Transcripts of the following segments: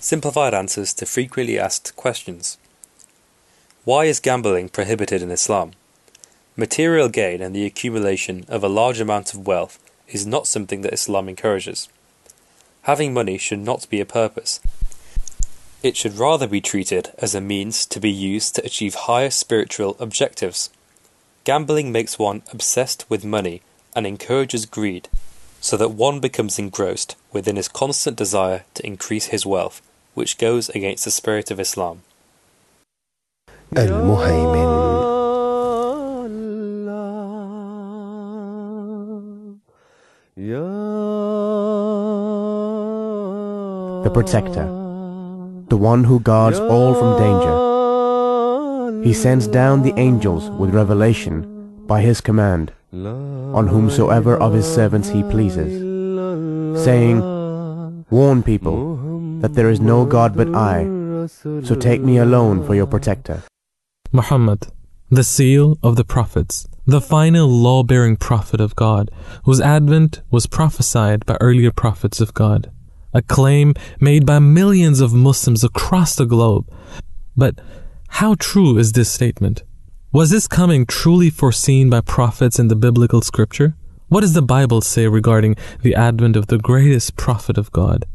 Simplified answers to frequently asked questions. Why is gambling prohibited in Islam? Material gain and the accumulation of a large amount of wealth is not something that Islam encourages. Having money should not be a purpose. It should rather be treated as a means to be used to achieve higher spiritual objectives. Gambling makes one obsessed with money and encourages greed, so that one becomes engrossed within his constant desire to increase his wealth, which goes against the spirit of Islam. المهيمن the protector, the one who guards all from danger. He sends down the angels with revelation by his command on whomsoever of his servants he pleases, saying, Warn people that there is no God but I, so take me alone for your protector. Muhammad, the seal of the prophets, the final law bearing prophet of God, whose advent was prophesied by earlier prophets of God a claim made by millions of Muslims across the globe. But how true is this statement? Was this coming truly foreseen by prophets in the biblical scripture? What does the Bible say regarding the advent of the greatest prophet of God?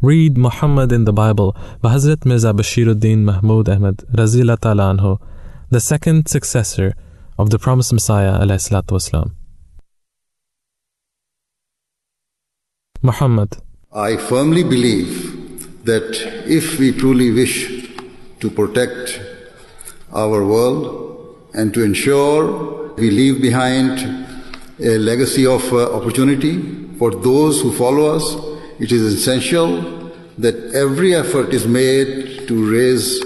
Read Muhammad in the Bible by Hazrat Mirza Bashiruddin Mahmud Ahmad Razila anhu, the second successor of the promised Messiah alayhi Muhammad. I firmly believe that if we truly wish to protect our world and to ensure we leave behind a legacy of uh, opportunity for those who follow us, it is essential that every effort is made to raise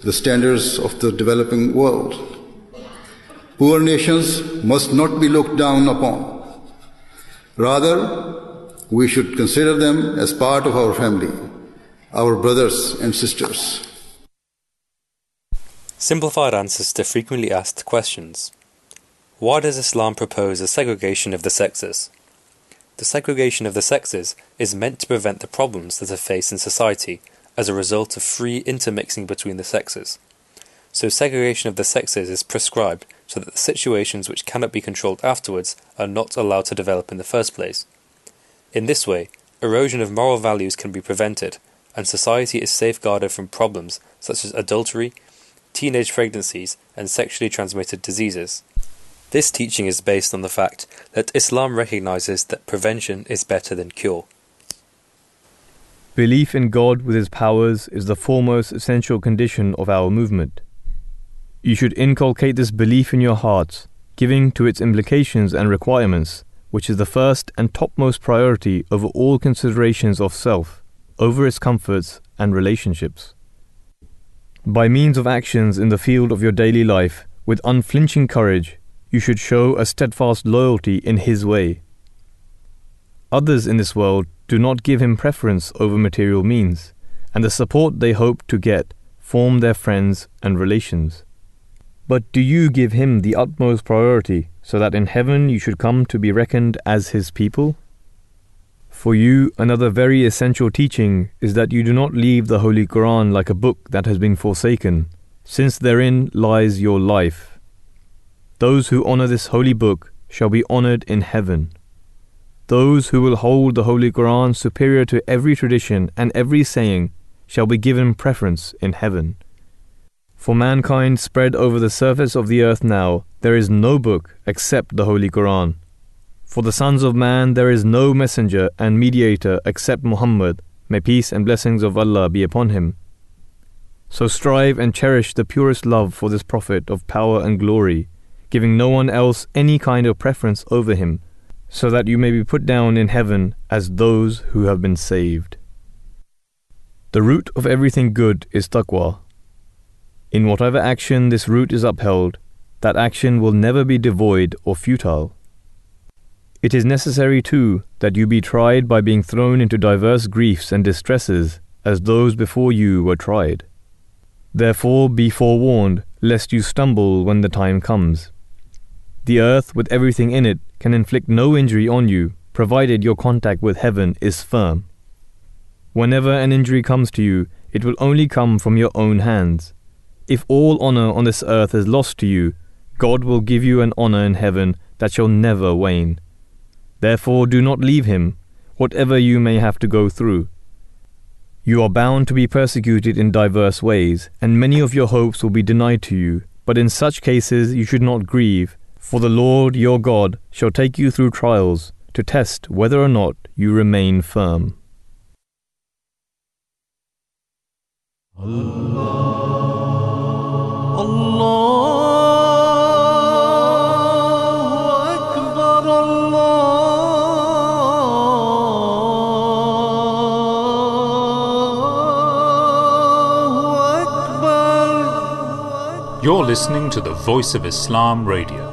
the standards of the developing world. Poor nations must not be looked down upon. Rather, we should consider them as part of our family, our brothers and sisters. Simplified answers to frequently asked questions. Why does Islam propose a segregation of the sexes? The segregation of the sexes is meant to prevent the problems that are faced in society as a result of free intermixing between the sexes. So segregation of the sexes is prescribed so that the situations which cannot be controlled afterwards are not allowed to develop in the first place. In this way, erosion of moral values can be prevented, and society is safeguarded from problems such as adultery, teenage pregnancies, and sexually transmitted diseases. This teaching is based on the fact that Islam recognizes that prevention is better than cure. Belief in God with His powers is the foremost essential condition of our movement. You should inculcate this belief in your hearts, giving to its implications and requirements which is the first and topmost priority over all considerations of self, over its comforts and relationships. By means of actions in the field of your daily life, with unflinching courage, you should show a steadfast loyalty in His way. Others in this world do not give Him preference over material means, and the support they hope to get form their friends and relations. But do you give Him the utmost priority so that in heaven you should come to be reckoned as his people? For you, another very essential teaching is that you do not leave the Holy Quran like a book that has been forsaken, since therein lies your life. Those who honor this holy book shall be honored in heaven. Those who will hold the Holy Quran superior to every tradition and every saying shall be given preference in heaven. For mankind spread over the surface of the earth now, there is no book except the Holy Quran. For the sons of man, there is no messenger and mediator except Muhammad, may peace and blessings of Allah be upon him. So strive and cherish the purest love for this Prophet of power and glory, giving no one else any kind of preference over him, so that you may be put down in heaven as those who have been saved. The root of everything good is taqwa, in whatever action this root is upheld, that action will never be devoid or futile. It is necessary, too, that you be tried by being thrown into diverse griefs and distresses, as those before you were tried. Therefore be forewarned, lest you stumble when the time comes. The earth, with everything in it, can inflict no injury on you, provided your contact with heaven is firm. Whenever an injury comes to you, it will only come from your own hands. If all honor on this earth is lost to you, God will give you an honor in heaven that shall never wane. Therefore, do not leave him, whatever you may have to go through. You are bound to be persecuted in diverse ways, and many of your hopes will be denied to you. But in such cases you should not grieve, for the Lord your God shall take you through trials to test whether or not you remain firm. You're listening to the Voice of Islam Radio,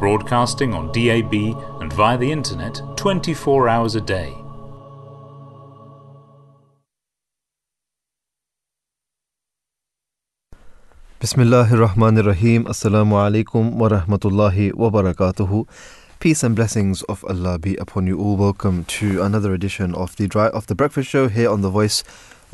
broadcasting on DAB and via the internet 24 hours a day. Bismillahir Rahmanir Rahim. Assalamu alaikum wa rahmatullahi wa barakatuhu. Peace and blessings of Allah be upon you all. Welcome to another edition of the dry of the breakfast show here on the Voice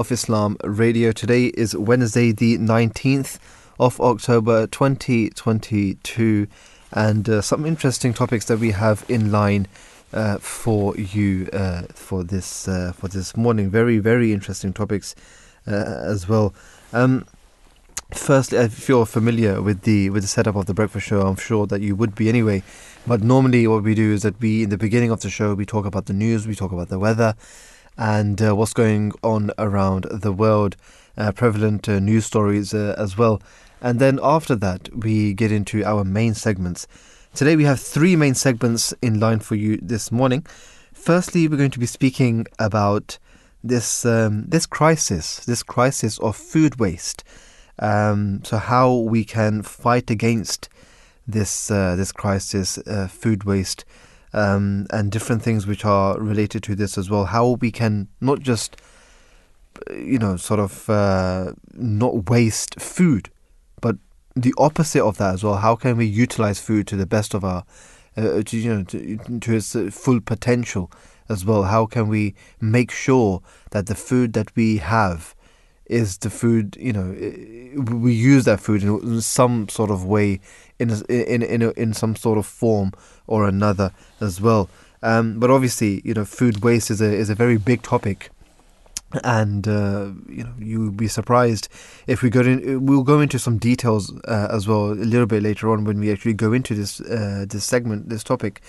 of Islam Radio. Today is Wednesday, the 19th of October 2022, and uh, some interesting topics that we have in line uh, for you uh, for this uh, for this morning. Very very interesting topics uh, as well. Um, Firstly, if you're familiar with the with the setup of the breakfast show, I'm sure that you would be anyway. But normally, what we do is that we, in the beginning of the show, we talk about the news, we talk about the weather, and uh, what's going on around the world, prevalent news stories as well. And then after that, we get into our main segments. Today, we have three main segments in line for you this morning. Firstly, we're going to be speaking about this um, this crisis, this crisis of food waste. Um, so how we can fight against this uh, this crisis, uh, food waste, um, and different things which are related to this as well. How we can not just you know sort of uh, not waste food, the opposite of that as well. How can we utilize food to the best of our uh, to, you know to, to its full potential as well? How can we make sure that the food that we have is the food you know we use that food in some sort of way in in in in some sort of form or another as well um, but obviously you know food waste is a is a very big topic and uh, you know you'll be surprised if we go in we'll go into some details uh, as well a little bit later on when we actually go into this uh, this segment this topic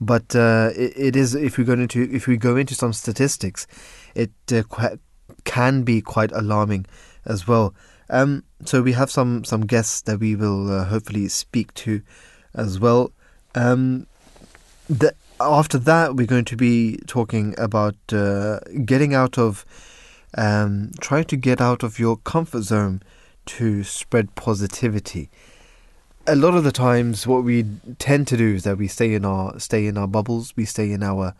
but uh, it, it is if we go into if we go into some statistics it uh, qu- can be quite alarming as well. Um, so we have some some guests that we will uh, hopefully speak to as well. Um, the, after that, we're going to be talking about uh, getting out of, um, trying to get out of your comfort zone to spread positivity. A lot of the times, what we tend to do is that we stay in our stay in our bubbles, we stay in our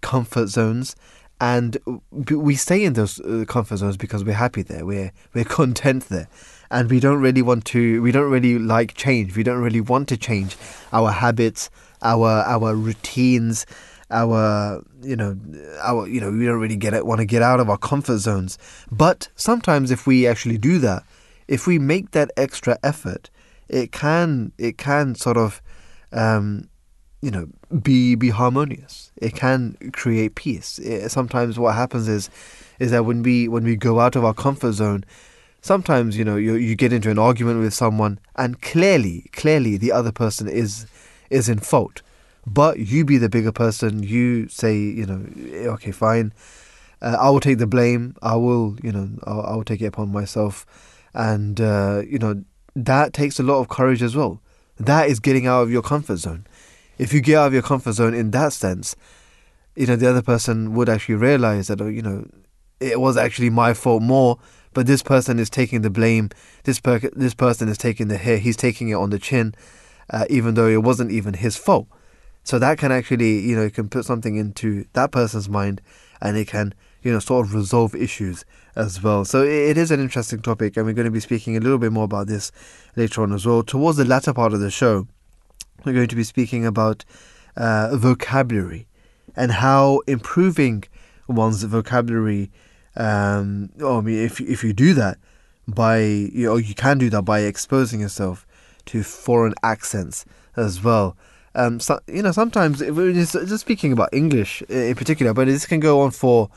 comfort zones, and we stay in those uh, comfort zones because we're happy there we're we're content there and we don't really want to we don't really like change we don't really want to change our habits our our routines our you know our you know we don't really get it want to get out of our comfort zones. But sometimes if we actually do that if we make that extra effort it can it can sort of um, you know be be harmonious. It can create peace. It, sometimes what happens is is that when we when we go out of our comfort zone sometimes you know you you get into an argument with someone and clearly clearly the other person is is in fault. But you be the bigger person. You say you know okay fine. Uh, I will take the blame. I will you know I'll, I will take it upon myself. And uh, you know that takes a lot of courage as well. That is getting out of your comfort zone. If you get out of your comfort zone in that sense, you know, the other person would actually realize that, oh, you know, it was actually my fault more, but this person is taking the blame. This per- this person is taking the hit. He's taking it on the chin, uh, even though it wasn't even his fault. So that can actually, you know, can put something into that person's mind, and it can, you know, sort of resolve issues as well. So it is an interesting topic, and we're going to be speaking a little bit more about this later on as well. Towards the latter part of the show, we're going to be speaking about uh, vocabulary and how improving one's vocabulary. Um, oh, I mean, if if you do that by you know you can do that by exposing yourself to foreign accents as well. Um, so, you know, sometimes just speaking about English in particular, but this can go on for.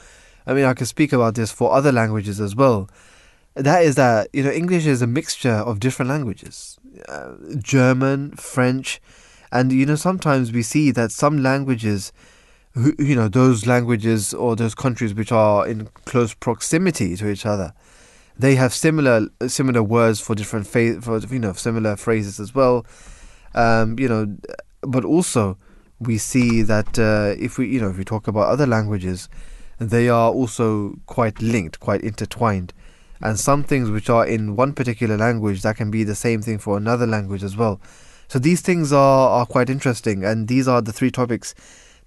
I mean, I can speak about this for other languages as well. That is that you know English is a mixture of different languages, uh, German, French, and you know sometimes we see that some languages, you know, those languages or those countries which are in close proximity to each other, they have similar similar words for different fa- for you know similar phrases as well. Um, you know, but also we see that uh, if we you know if we talk about other languages, they are also quite linked, quite intertwined, and some things which are in one particular language that can be the same thing for another language as well. So these things are are quite interesting, and these are the three topics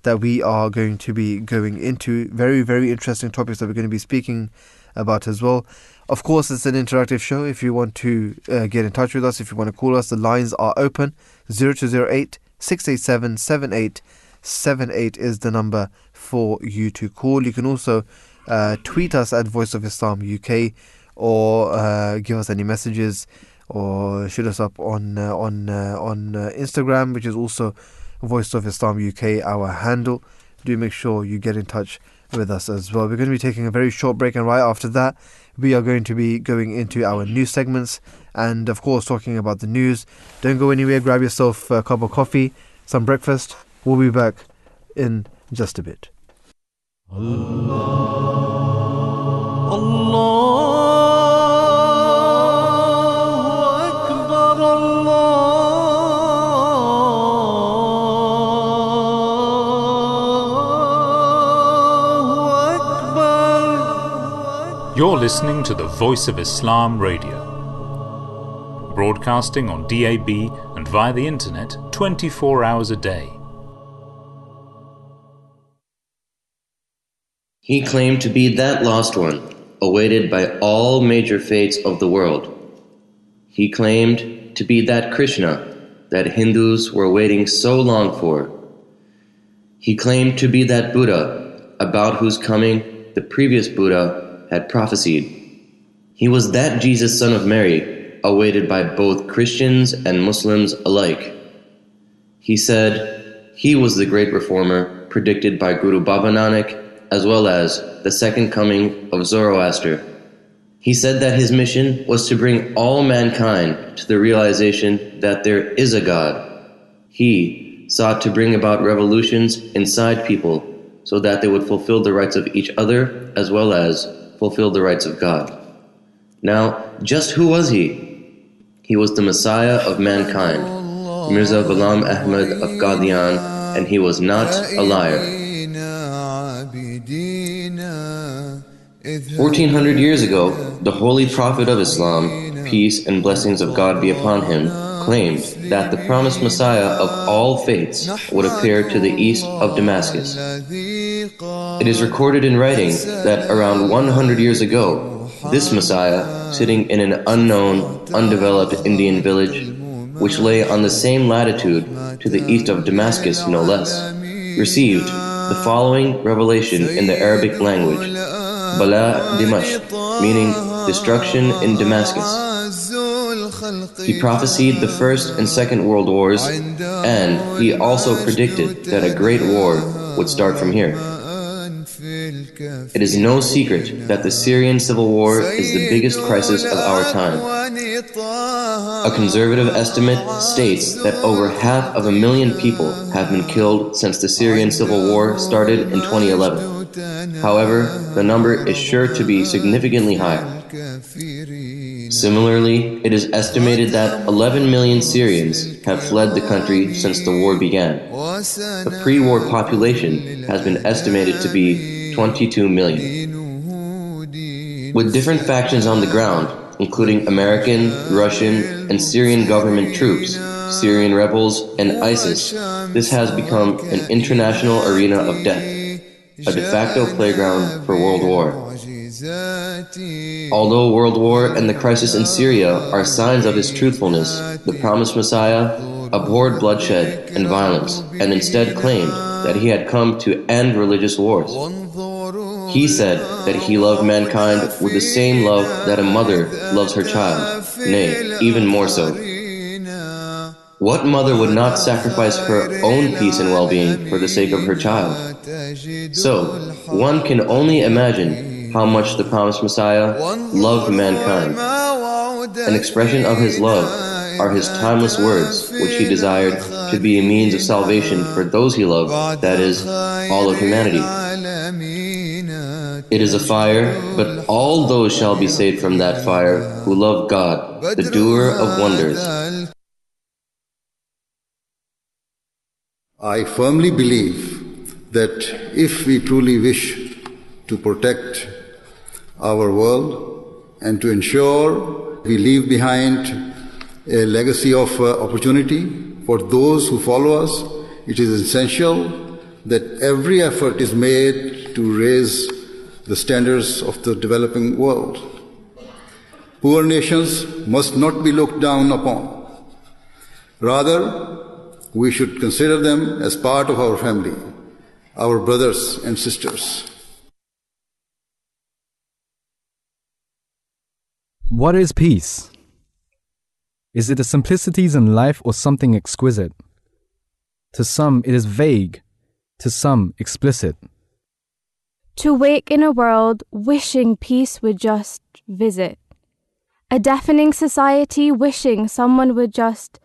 that we are going to be going into. Very very interesting topics that we're going to be speaking about as well. Of course, it's an interactive show. If you want to uh, get in touch with us, if you want to call us, the lines are open 0208 687 7878 is the number for you to call. You can also uh, tweet us at Voice of Islam UK or uh, give us any messages or shoot us up on uh, on uh, on uh, Instagram, which is also Voice of Islam UK, our handle. Do make sure you get in touch with us as well. We're going to be taking a very short break, and right after that, we are going to be going into our news segments and, of course, talking about the news. Don't go anywhere, grab yourself a cup of coffee, some breakfast. We'll be back in just a bit. Allah. Allah. You're listening to the Voice of Islam Radio, broadcasting on DAB and via the internet 24 hours a day. He claimed to be that lost one, awaited by all major faiths of the world. He claimed to be that Krishna that Hindus were waiting so long for. He claimed to be that Buddha about whose coming the previous Buddha had prophesied. He was that Jesus, son of Mary, awaited by both Christians and Muslims alike. He said he was the great reformer predicted by Guru Baba Nanak as well as the second coming of Zoroaster. He said that his mission was to bring all mankind to the realization that there is a God. He sought to bring about revolutions inside people so that they would fulfill the rights of each other as well as fulfilled the rights of God. Now, just who was he? He was the Messiah of mankind, Mirza Ghulam Ahmad of Qadian, and he was not a liar. 1400 years ago, the Holy Prophet of Islam, peace and blessings of God be upon him, claimed that the promised Messiah of all faiths would appear to the east of Damascus. It is recorded in writing that around 100 years ago, this Messiah, sitting in an unknown, undeveloped Indian village, which lay on the same latitude to the east of Damascus, no less, received the following revelation in the Arabic language Bala Dimashq, meaning destruction in Damascus. He prophesied the First and Second World Wars, and he also predicted that a great war would start from here. It is no secret that the Syrian civil war is the biggest crisis of our time. A conservative estimate states that over half of a million people have been killed since the Syrian civil war started in 2011. However, the number is sure to be significantly higher. Similarly, it is estimated that 11 million Syrians have fled the country since the war began. The pre war population has been estimated to be 22 million. With different factions on the ground, including American, Russian, and Syrian government troops, Syrian rebels, and ISIS, this has become an international arena of death, a de facto playground for world war. Although world war and the crisis in Syria are signs of his truthfulness, the promised Messiah abhorred bloodshed and violence and instead claimed that he had come to end religious wars. He said that he loved mankind with the same love that a mother loves her child, nay, even more so. What mother would not sacrifice her own peace and well being for the sake of her child? So, one can only imagine how much the promised Messiah loved mankind. An expression of his love are his timeless words, which he desired should be a means of salvation for those he loved, that is, all of humanity. It is a fire, but all those shall be saved from that fire who love God, the doer of wonders. I firmly believe that if we truly wish to protect our world and to ensure we leave behind a legacy of uh, opportunity for those who follow us, it is essential that every effort is made to raise the standards of the developing world. Poor nations must not be looked down upon. Rather, we should consider them as part of our family, our brothers and sisters. What is peace? Is it the simplicities in life or something exquisite? To some, it is vague, to some, explicit. To wake in a world wishing peace would just visit. A deafening society wishing someone would just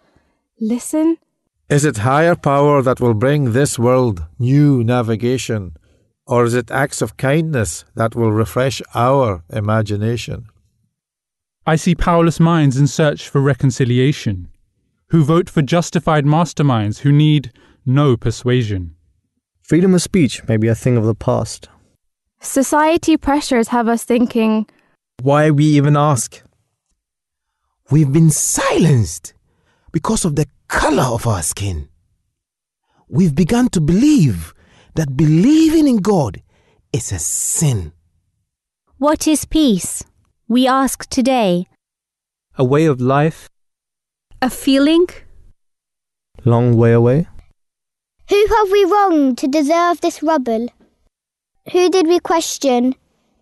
listen. Is it higher power that will bring this world new navigation, or is it acts of kindness that will refresh our imagination? I see powerless minds in search for reconciliation, who vote for justified masterminds who need no persuasion. Freedom of speech may be a thing of the past. Society pressures have us thinking, Why we even ask? We've been silenced because of the color of our skin. We've begun to believe that believing in God is a sin. What is peace? We ask today. A way of life? A feeling? Long way away? Who have we wronged to deserve this rubble? Who did we question?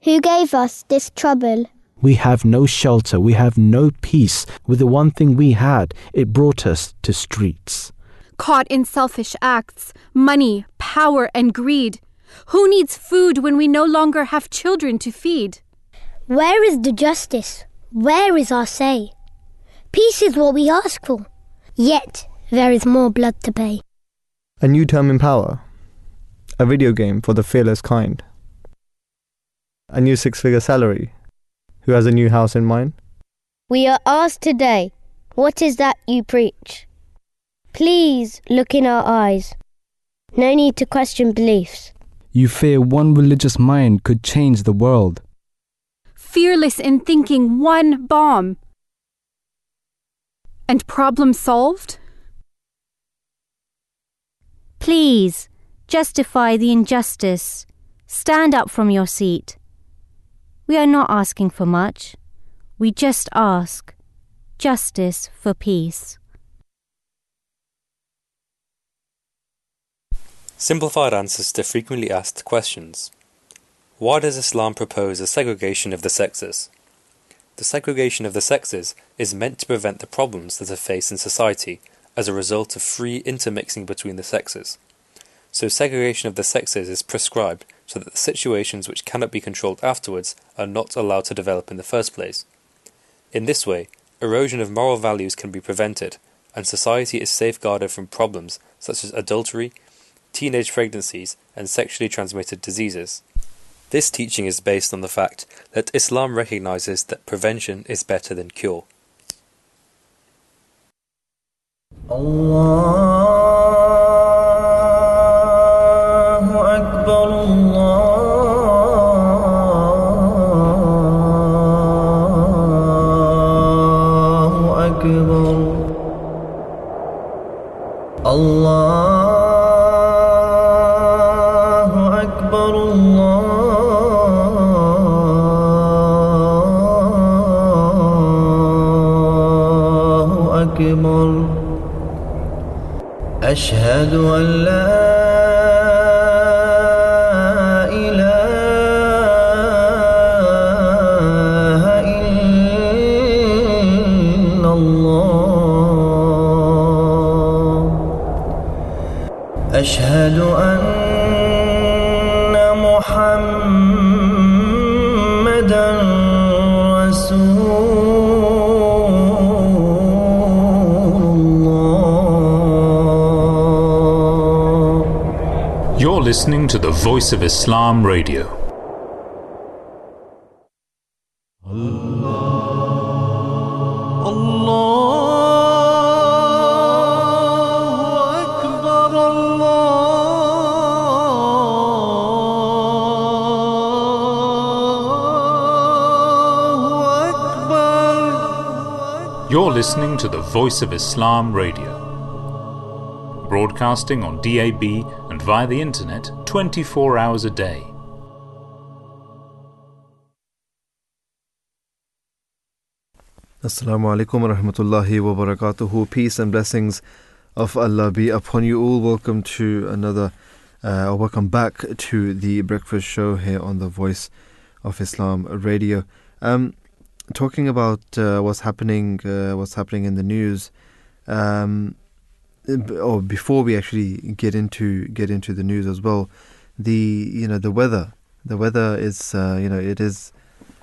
Who gave us this trouble? We have no shelter, we have no peace. With the one thing we had, it brought us to streets. Caught in selfish acts, money, power, and greed. Who needs food when we no longer have children to feed? Where is the justice? Where is our say? Peace is what we ask for, yet there is more blood to pay. A new term in power. A video game for the fearless kind. A new six figure salary. Who has a new house in mind? We are asked today, what is that you preach? Please look in our eyes. No need to question beliefs. You fear one religious mind could change the world. Fearless in thinking one bomb. And problem solved? Please, justify the injustice. Stand up from your seat. We are not asking for much. We just ask justice for peace. Simplified answers to frequently asked questions. Why does Islam propose a segregation of the sexes? The segregation of the sexes is meant to prevent the problems that are faced in society as a result of free intermixing between the sexes. So segregation of the sexes is prescribed so that the situations which cannot be controlled afterwards are not allowed to develop in the first place. In this way, erosion of moral values can be prevented, and society is safeguarded from problems such as adultery, teenage pregnancies, and sexually transmitted diseases. This teaching is based on the fact that Islam recognizes that prevention is better than cure. Allah أشهد أن listening to the Voice of Islam Radio. You're listening to the Voice of Islam Radio. Broadcasting on DAB and via the internet 24 hours a day. Assalamu alaikum wa rahmatullahi wa barakatuhu. Peace and blessings of Allah be upon you all. Welcome to another, uh, or welcome back to the breakfast show here on the Voice of Islam radio. Um, talking about uh, what's happening, uh, what's happening in the news. Um, or before we actually get into get into the news as well, the you know the weather, the weather is uh, you know it is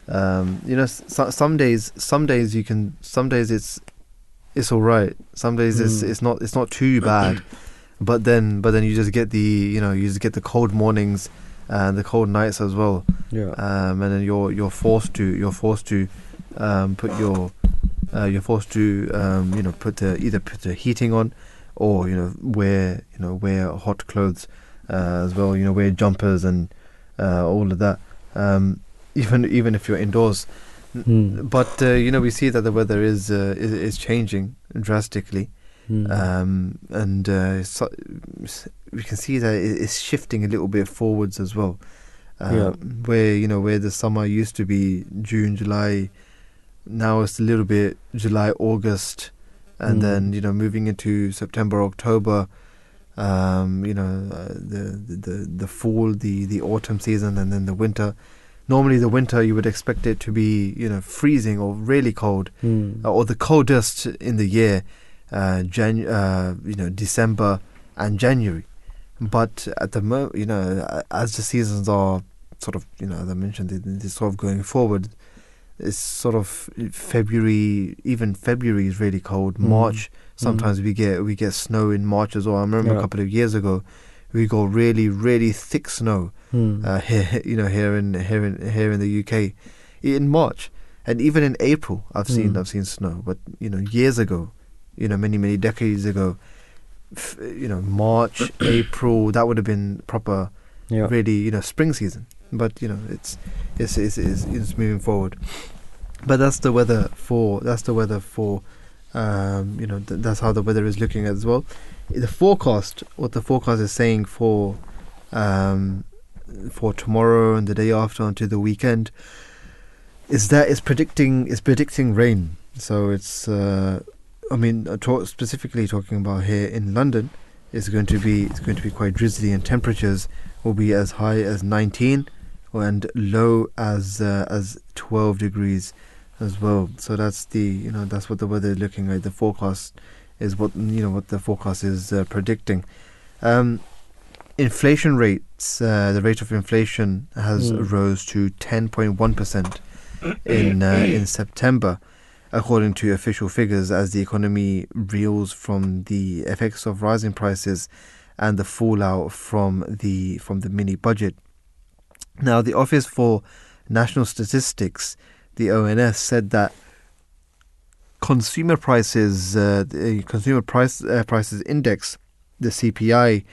um, you know s- some days some days you can some days it's it's all right some days it's Mm. it's not it's not too bad but then but then you just get the you know you just get the cold mornings and the cold nights as well Yeah. um, and then you're you're forced to you're forced to um, put your uh, you're forced to um, you know put the, either put the heating on or you know wear you know wear hot clothes uh, as well you know wear jumpers and uh, all of that um, even even if you're indoors Hmm. but uh, you know we see that the weather is uh, is, is changing drastically Hmm. um, and uh, so, we can see that it's shifting a little bit forwards as well um, Yeah. where you know where the summer used to be June July now it's a little bit July August and Mm. then you know moving into September October um, you know uh, the, the the fall the the autumn season and then the winter normally the winter you would expect it to be you know freezing or really cold Hmm. uh, or the coldest in the year uh, Jan- uh, you know December and January but at the moment, you know as the seasons are sort of you know as I mentioned they- they're sort of going forward it's sort of February even February is really cold Mm. March Mm. sometimes we get we get snow in March as well I remember Yeah. a couple of years ago we got really really thick snow Hmm. uh, here you know here in here in here in the UK in March and even in April I've seen Mm. I've seen snow but you know years ago you know many many decades ago f- you know March April that would have been proper Yeah. really you know spring season but you know it's it's it's, it's, it's moving forward. But that's the weather for that's the weather for um, you know th- that's how the weather is looking as well. The forecast what the forecast is saying for um, for tomorrow and the day after until the weekend is that it's predicting it's predicting rain. So it's uh, I mean uh, talk, specifically talking about here in London it's going to be it's going to be quite drizzly and temperatures will be as high as 19 and low as uh, as 12 degrees as well. So that's the you know that's what the weather is looking like. The forecast is what you know what the forecast is uh, predicting. Um inflation rates uh, the rate of inflation has Mm. rose to 10.1% in uh, in September according to official figures as the economy reels from the effects of rising prices and the fallout from the from the mini budget now the office for national statistics the ONS said that consumer prices uh, the consumer price uh, prices index the CPI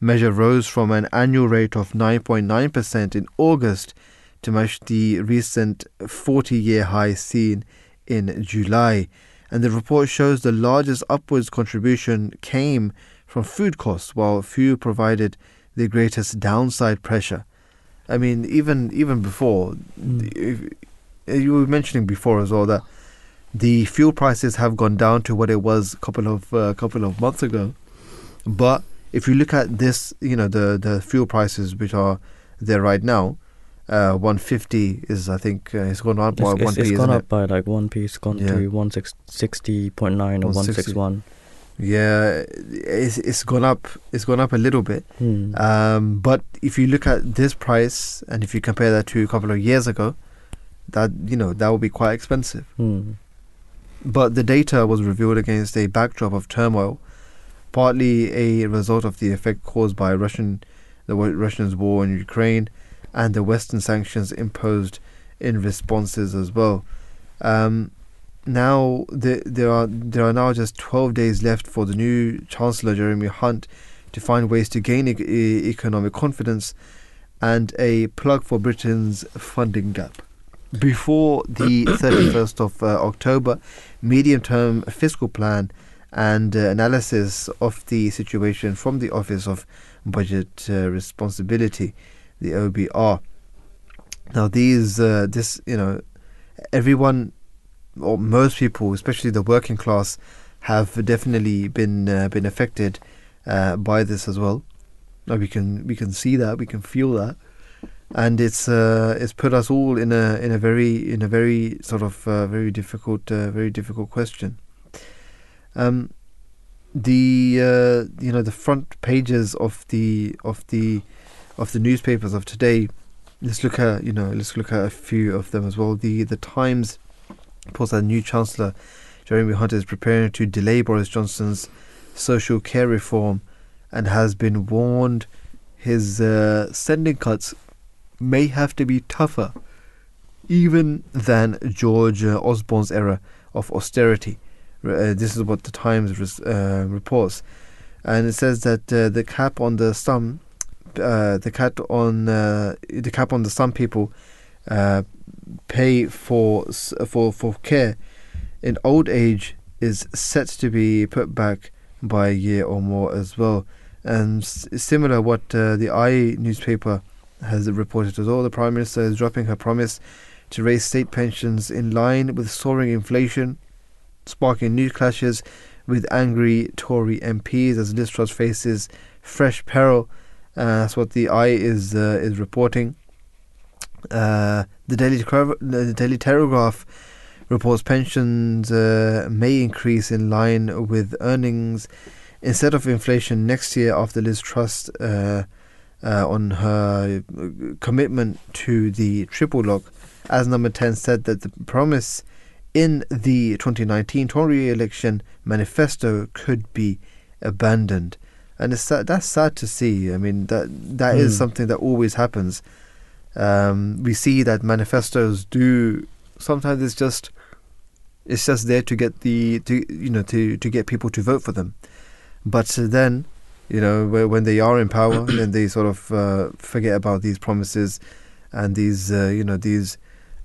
measure rose from an annual rate of 9.9% in August to match the recent 40 year high seen in July. And the report shows the largest upwards contribution came from food costs, while fuel provided the greatest downside pressure. I mean, even even before, if- you were mentioning before as well that the fuel prices have gone down to what it was a couple of uh, couple of months ago. But if you look at this, you know the the fuel prices which are there right now, uh, 150 is I think uh, it's gone up by It's, it's, one p, it's gone it? up by like one piece, gone Yeah. to one six sixty point nine or one six 160. one. Yeah, it's, it's gone up. It's gone up a little bit. Hmm. Um, but if you look at this price and if you compare that to a couple of years ago, that you know that would be quite expensive. Hmm. But the data was revealed against a backdrop of turmoil, partly a result of the effect caused by Russian, the Russians' war in Ukraine, and the Western sanctions imposed in responses as well. Um, now the, there are there are now just 12 days left for the new Chancellor Jeremy Hunt to find ways to gain e- economic confidence and a plug for Britain's funding gap. Before the 31st of uh, October, medium-term fiscal plan and uh, analysis of the situation from the Office of Budget uh, Responsibility, the OBR. Now these uh, this you know everyone or most people, especially the working class, have definitely been uh, been affected uh, by this as well. We can we can see that we can feel that, and it's uh, it's put us all in a in a very in a very sort of uh, very difficult uh, very difficult question. Um, the uh, you know the front pages of the of the of the newspapers of today. Let's look at you know let's look at a few of them as well. The the Times reports that new Chancellor Jeremy Hunt is preparing to delay Boris Johnson's social care reform and has been warned his uh, sending cuts may have to be tougher even than George uh, Osborne's era of austerity. Uh, this is what the Times res- uh, reports, and it says that uh, the cap on the sum, uh, the cap on uh, the cap on the some people uh, pay for for for care in old age is set to be put back by a year or more as well. And s- similar, what uh, the I newspaper has reported as well. The Prime Minister is dropping her promise to raise state pensions in line with soaring inflation, sparking new clashes with angry Tory MPs as Liz Truss faces fresh peril. Uh, that's what the I is uh, is reporting. Uh, the Daily Cro- the Daily Telegraph reports pensions uh, may increase in line with earnings instead of inflation next year after Liz Truss uh, uh, on her commitment to the triple lock. As number 10 said that the promise in the 2019 Tory election manifesto could be abandoned. And it's that's sad to see. I mean, that that is Hmm. something that always happens. Um, we see that manifestos do sometimes it's just it's just there to get the to you know to to get people to vote for them but then you know when they are in power then they sort of uh, forget about these promises and these uh, you know these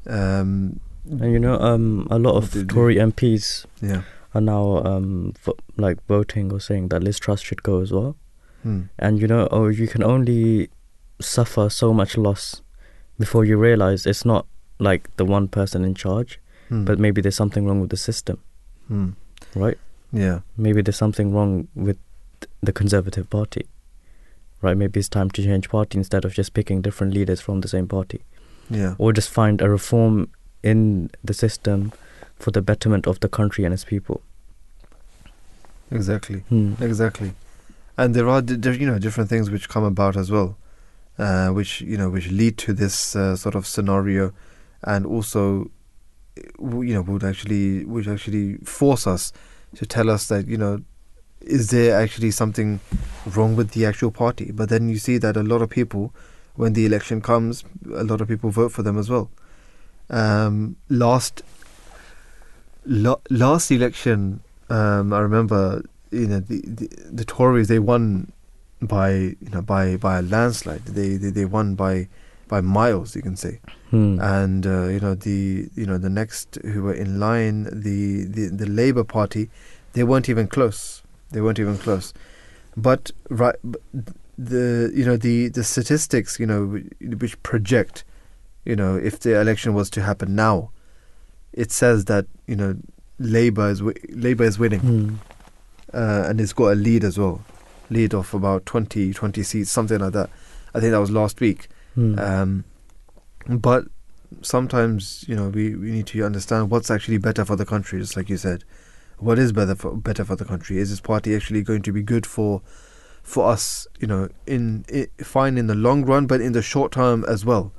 um And you know, um, a lot of they do. Tory MPs Yeah. are now um, vo- like voting or saying that Liz Truss should go as well. Hmm. And you know, oh, you can only suffer so much loss before you realize it's not like the one person in charge, Hmm. but maybe there's something wrong with the system, Hmm. right? Yeah. Maybe there's something wrong with the Conservative Party, right? Maybe it's time to change party instead of just picking different leaders from the same party. Yeah. Or just find a reform in the system for the betterment of the country and its people. Exactly. Hmm. Exactly. And there are you know different things which come about as well, uh, which you know which lead to this uh, sort of scenario, and also, you know, would actually would actually force us to tell us that you know, is there actually something wrong with the actual party? But then you see that a lot of people, when the election comes, a lot of people vote for them as well. Um, last la- last election, um, I remember you know the, the the Tories they won by you know by by a landslide. They they, they won by by miles, you can say. Hmm. And uh, you know the you know the next who were in line, the the the Labour Party, they weren't even close. They weren't even close. But right, the you know the the statistics you know which project, you know if the election was to happen now, it says that you know Labour is Labour is winning, Hmm. uh, and it's got a lead as well, lead of about 20, 20 seats, something like that. I think that was last week. Hmm. Um, but sometimes you know we, we need to understand what's actually better for the country, just like you said. what is better for better for the country? Is this party actually going to be good for for us? You know, in, in fine in the long run, but in the short term as well.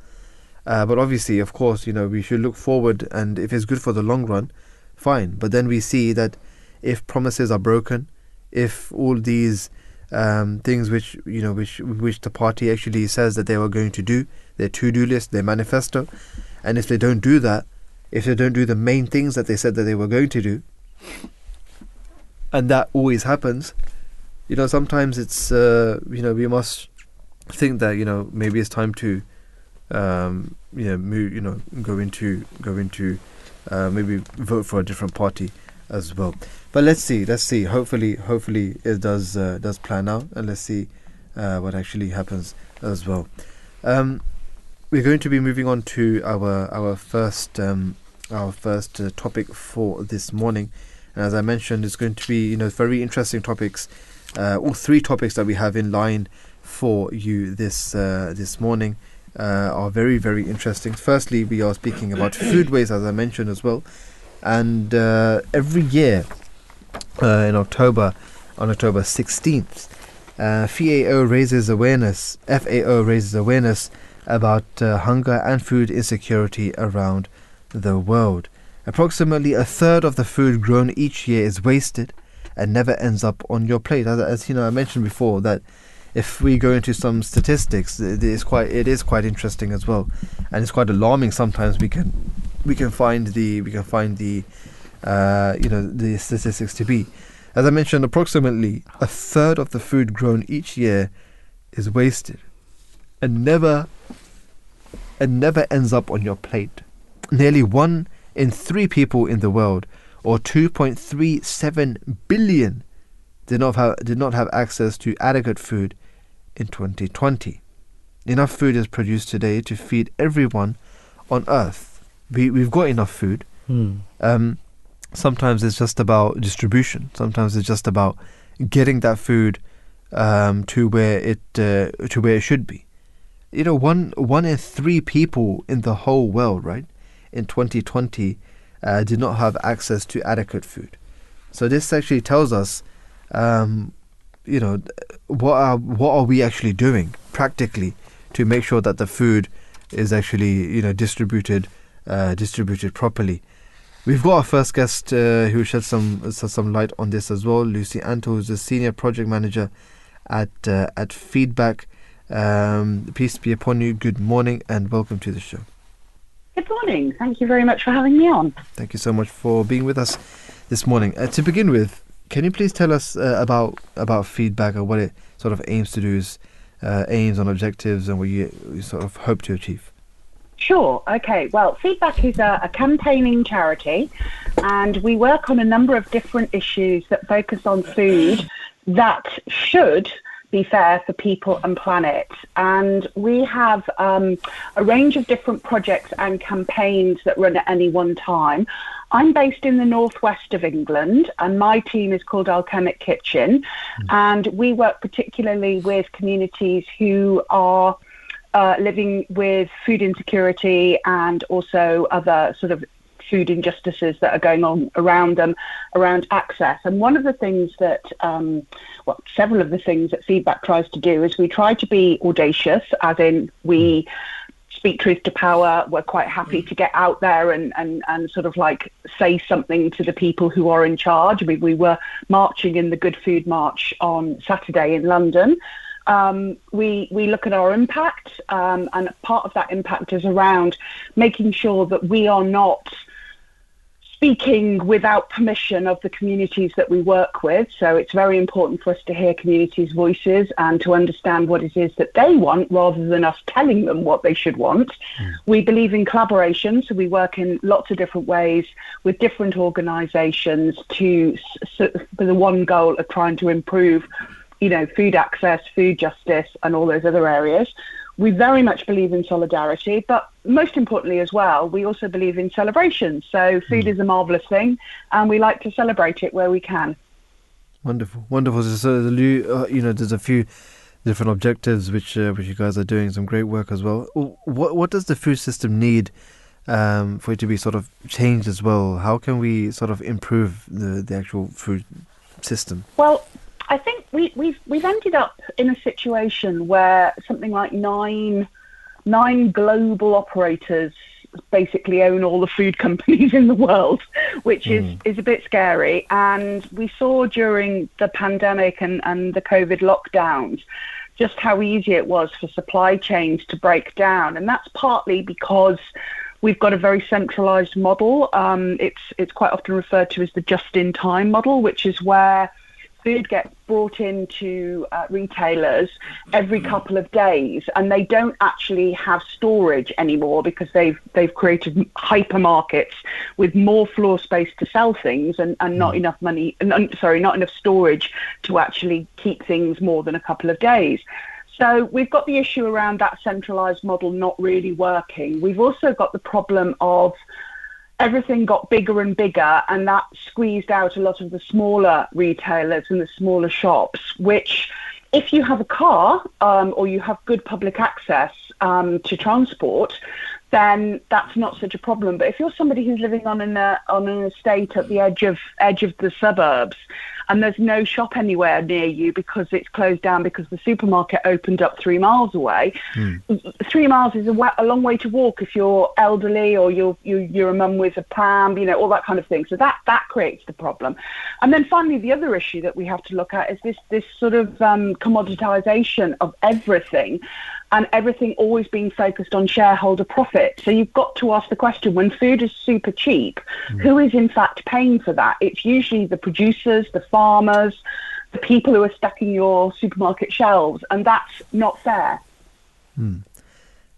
Uh, but obviously, of course, you know we should look forward, and if it's good for the long run, fine. But then we see that if promises are broken, if all these um, things which you know which which the party actually says that they were going to do, their to-do list, their manifesto, and if they don't do that, if they don't do the main things that they said that they were going to do, and that always happens, you know sometimes it's uh, you know we must think that you know maybe it's time to um, you know move you know go into go into uh, maybe vote for a different party as well. But let's see, let's see. Hopefully, hopefully it does uh, does plan out, and let's see uh, what actually happens as well. Um, we're going to be moving on to our our first um, our first uh, topic for this morning, and as I mentioned, it's going to be you know very interesting topics. Uh, all three topics that we have in line for you this uh, this morning uh, are very very interesting. Firstly, we are speaking about food waste, as I mentioned as well, and uh, every year in October, on October 16th, uh, FAO raises awareness. FAO raises awareness about uh, hunger and food insecurity around the world. Approximately a third of the food grown each year is wasted and never ends up on your plate. As, as you know, I mentioned before that if we go into some statistics, it is quite it is quite interesting as well, and it's quite alarming. Sometimes we can we can find the we can find the uh, you know the statistics to be. As I mentioned, approximately a third of the food grown each year is wasted, and never and never ends up on your plate. Nearly one in three people in the world, or 2.37 billion, did not have did not have access to adequate food in 2020. Enough food is produced today to feed everyone on Earth. We we've got enough food. Hmm. Um, sometimes it's just about distribution. Sometimes it's just about getting that food um, to where it uh, to where it should be. You know, one one in three people in the whole world, right, in 2020, uh, did not have access to adequate food. So this actually tells us, um, you know, what are what are we actually doing practically to make sure that the food is actually you know distributed uh, distributed properly. We've got our first guest uh, who shed some shed some light on this as well. Lucy Antal, who's the senior project manager at uh, at Feedback. Um, peace be upon you. Good morning and welcome to the show. Good morning. Thank you very much for having me on. Thank you so much for being with us this morning. Uh, to begin with, can you please tell us uh, about about feedback and what it sort of aims to do, is, uh, aims and objectives, and what you, you sort of hope to achieve? Sure. Okay. Well, Feedback is a, a, campaigning charity, and we work on a number of different issues that focus on food that should be fair for people and planet. And we have um, a range of different projects and campaigns that run at any one time. I'm based in the northwest of England, and my team is called Alchemic Kitchen, mm. and we work particularly with communities who are uh, living with food insecurity and also other sort of food injustices that are going on around them, around access. And one of the things that, um, well, several of the things that Feedback tries to do is we try to be audacious, as in we speak truth to power. We're quite happy to get out there and, and, and sort of like say something to the people who are in charge. I mean, we were marching in the Good Food March on Saturday in London. Um, we we look at our impact, um, and part of that impact is around making sure that we are not speaking without permission of the communities that we work with. So it's very important for us to hear communities' voices and to understand what it is that they want rather than us telling them what they should want. Mm. We believe in collaboration, so we work in lots of different ways with different organisations to for the one goal of trying to improve, you know, food access, food justice, and all those other areas we very much believe in solidarity, but most importantly as well, we also believe in celebration. So food mm. is a marvelous thing, and we like to celebrate it where we can. Wonderful, wonderful. So, uh, you know, there's a few different objectives which uh, which you guys are doing some great work as well. What what does the food system need um, for it to be sort of changed as well? How can we sort of improve the, the actual food system? Well, I think we, we've we've ended up in a situation where something like nine nine global operators basically own all the food companies in the world, which is, Hmm. is a bit scary. And we saw during the pandemic and, and the COVID lockdowns just how easy it was for supply chains to break down. And that's partly because we've got a very centralized model. Um, it's, it's quite often referred to as the just in time model, which is where food gets brought into uh, retailers every couple of days and they don't actually have storage anymore because they've they've created hypermarkets with more floor space to sell things and, and not enough money n- sorry not enough storage to actually keep things more than a couple of days. So we've got the issue around that centralized model not really working. We've also got the problem of everything got bigger and bigger, and that squeezed out a lot of the smaller retailers and the smaller shops, which if you have a car um, or you have good public access um, to transport, then that's not such a problem. But if you're somebody who's living on an uh, on an estate at the edge of edge of the suburbs, and there's no shop anywhere near you because it's closed down because the supermarket opened up three miles away, three miles is a, wa- a long way to walk if you're elderly or you're you, you're a mum with a pram, you know, all that kind of thing. So that that creates the problem. And then finally, the other issue that we have to look at is this this sort of um, commoditization of everything. And everything always being focused on shareholder profit. So you've got to ask the question when food is super cheap, who is in fact paying for that? It's usually the producers, the farmers, the people who are stacking your supermarket shelves, and that's not fair. Hmm.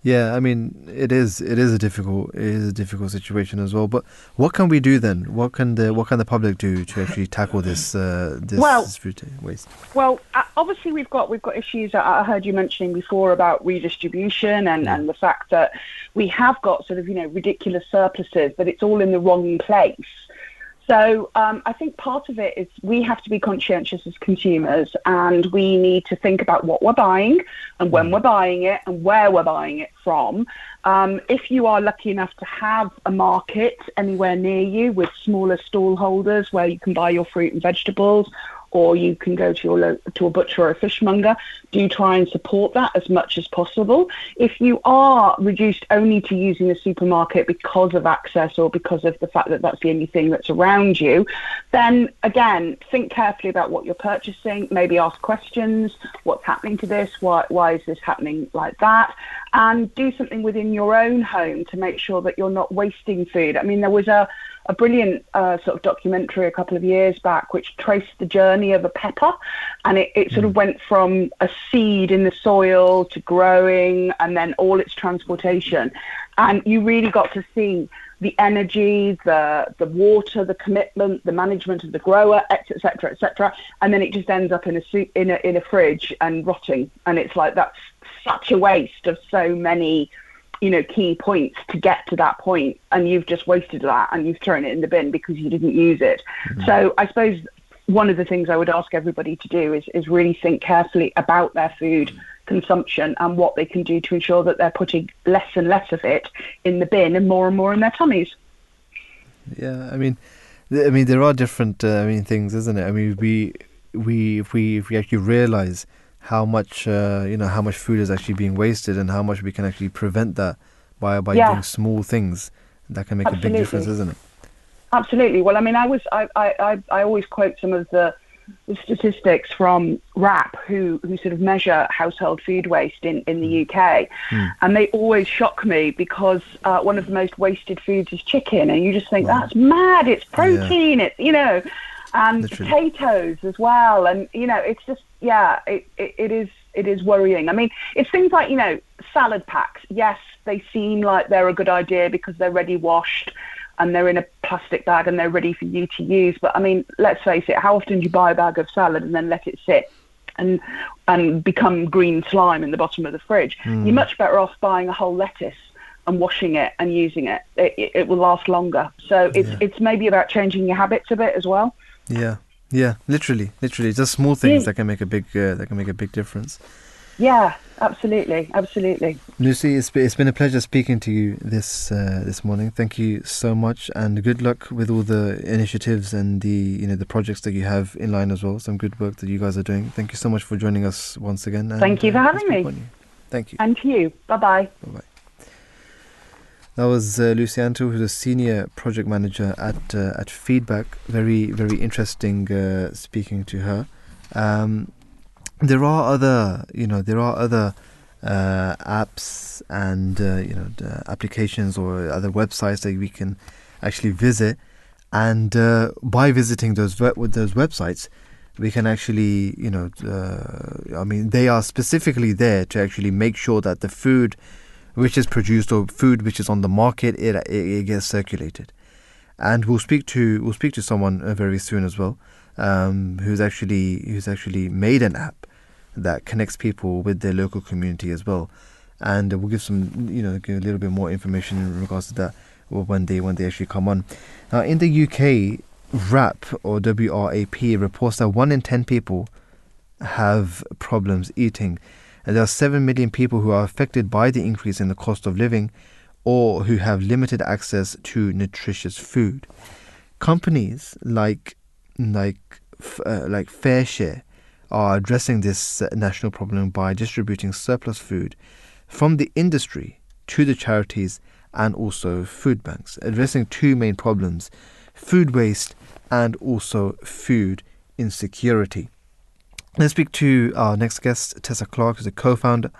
Yeah, I mean, it is it is a difficult it is a difficult situation as well. But what can we do then? What can the what can the public do to actually tackle this uh, this, Well- this food waste? Well, uh, obviously we've got we've got issues that I heard you mentioning before about redistribution and, and the fact that we have got sort of you know ridiculous surpluses, but it's all in the wrong place. So um, I think part of it is we have to be conscientious as consumers, and we need to think about what we're buying and when we're buying it and where we're buying it from. Um, if you are lucky enough to have a market anywhere near you with smaller stall holders where you can buy your fruit and vegetables, or you can go to your lo- to a butcher or a fishmonger. Do try and support that as much as possible. If you are reduced only to using the supermarket because of access or because of the fact that that's the only thing that's around you, then again think carefully about what you're purchasing. Maybe ask questions: What's happening to this? Why why is this happening like that? And do something within your own home to make sure that you're not wasting food. I mean, there was a a brilliant uh, sort of documentary a couple of years back which traced the journey of a pepper. And it, it sort of went from a seed in the soil to growing and then all its transportation. And you really got to see the energy the the water the commitment the management of the grower etc etc etc and then it just ends up in a in a in a fridge and rotting. And it's like that's such a waste of so many you know, key points to get to that point, and you've just wasted that and you've thrown it in the bin because you didn't use it. So I suppose one of the things I would ask everybody to do is, is really think carefully about their food consumption and what they can do to ensure that they're putting less and less of it in the bin and more and more in their tummies. Yeah, I mean, th- I mean there are different uh, I mean things, isn't it? I mean we we if we if we actually realize how much uh, you know how much food is actually being wasted and how much we can actually prevent that by by Yeah. doing small things that can make a big difference, isn't it? Absolutely. Well, I mean, I was I, I, I, always quote some of the, the statistics from WRAP, who who sort of measure household food waste in in the UK, and they always shock me because uh, one of the most wasted foods is chicken, and you just think that's mad. It's protein. It's you know, and Literally. potatoes as well, and you know, it's just yeah, it, it, it is it is worrying. I mean, it's things like you know, salad packs. Yes, they seem like they're a good idea because they're ready washed and they're in a plastic bag and they're ready for you to use. But I mean, let's face it, how often do you buy a bag of salad and then let it sit and and become green slime in the bottom of the fridge? Mm. You're much better off buying a whole lettuce and washing it and using it. It, it, it will last longer. So it's it's maybe about changing your habits a bit as well. Yeah, yeah, literally, literally, just small things Mm. that can make a big uh, that can make a big difference. Yeah, absolutely, absolutely. Lucy, it's been, it's been a pleasure speaking to you this uh, this morning. Thank you so much, and good luck with all the initiatives and the you know the projects that you have in line as well. Some good work that you guys are doing. Thank you so much for joining us once again. and, Thank you for uh, having me. you. Thank you. And to you. Bye bye. Bye bye. That was uh, Lucy Antal, who's a senior project manager at uh, at Feedback. Very very interesting uh, speaking to her. Um, there are other you know there are other uh, apps and uh, you know applications or other websites that we can actually visit, and uh, by visiting those with those websites, we can actually you know uh, I mean they are specifically there to actually make sure that the food which is produced or food which is on the market it, it, it gets circulated. And we'll speak to we'll speak to someone uh, very soon as well um, who's actually who's actually made an app that connects people with their local community as well. And we'll give some you know a little bit more information in regards to that when they when they actually come on. Now in the UK WRAP or WRAP reports that one in 10 people have problems eating and there are 7 million people who are affected by the increase in the cost of living or who have limited access to nutritious food. Companies like like uh, like FareShare are addressing this uh, national problem by distributing surplus food from the industry to the charities and also food banks, addressing two main problems: food waste and also food insecurity. Let's speak to our next guest, Tessa Clarke, who's a co-founder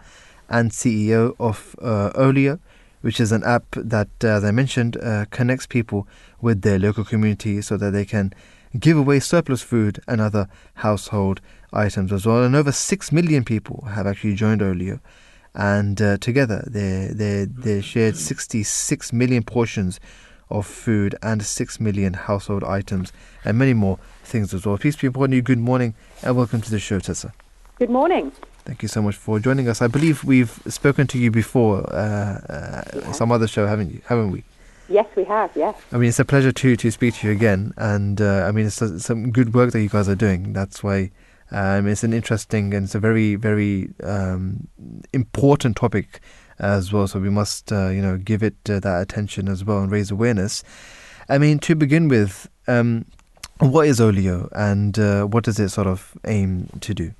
and CEO of uh, Olio, which is an app that, uh, as I mentioned, uh, connects people with their local community so that they can give away surplus food and other household items as well. And over six million people have actually joined Olio, and uh, together they they they shared 66 million portions of food and 6 million household items and many more things as well. Peace be upon you. Good morning and welcome to the show, Tessa. Good morning. Thank you so much for joining us. I believe we've spoken to you before, uh, uh, some other show, haven't you? Haven't we? Yes, we have. Yes. I mean, it's a pleasure to to speak to you again, and uh, I mean, it's uh, some good work that you guys are doing. That's why um, it's an interesting and it's a very very um, important topic as well. So we must uh, you know give it uh, that attention as well and raise awareness. I mean, to begin with, um, what is Olio and uh, what does it sort of aim to do?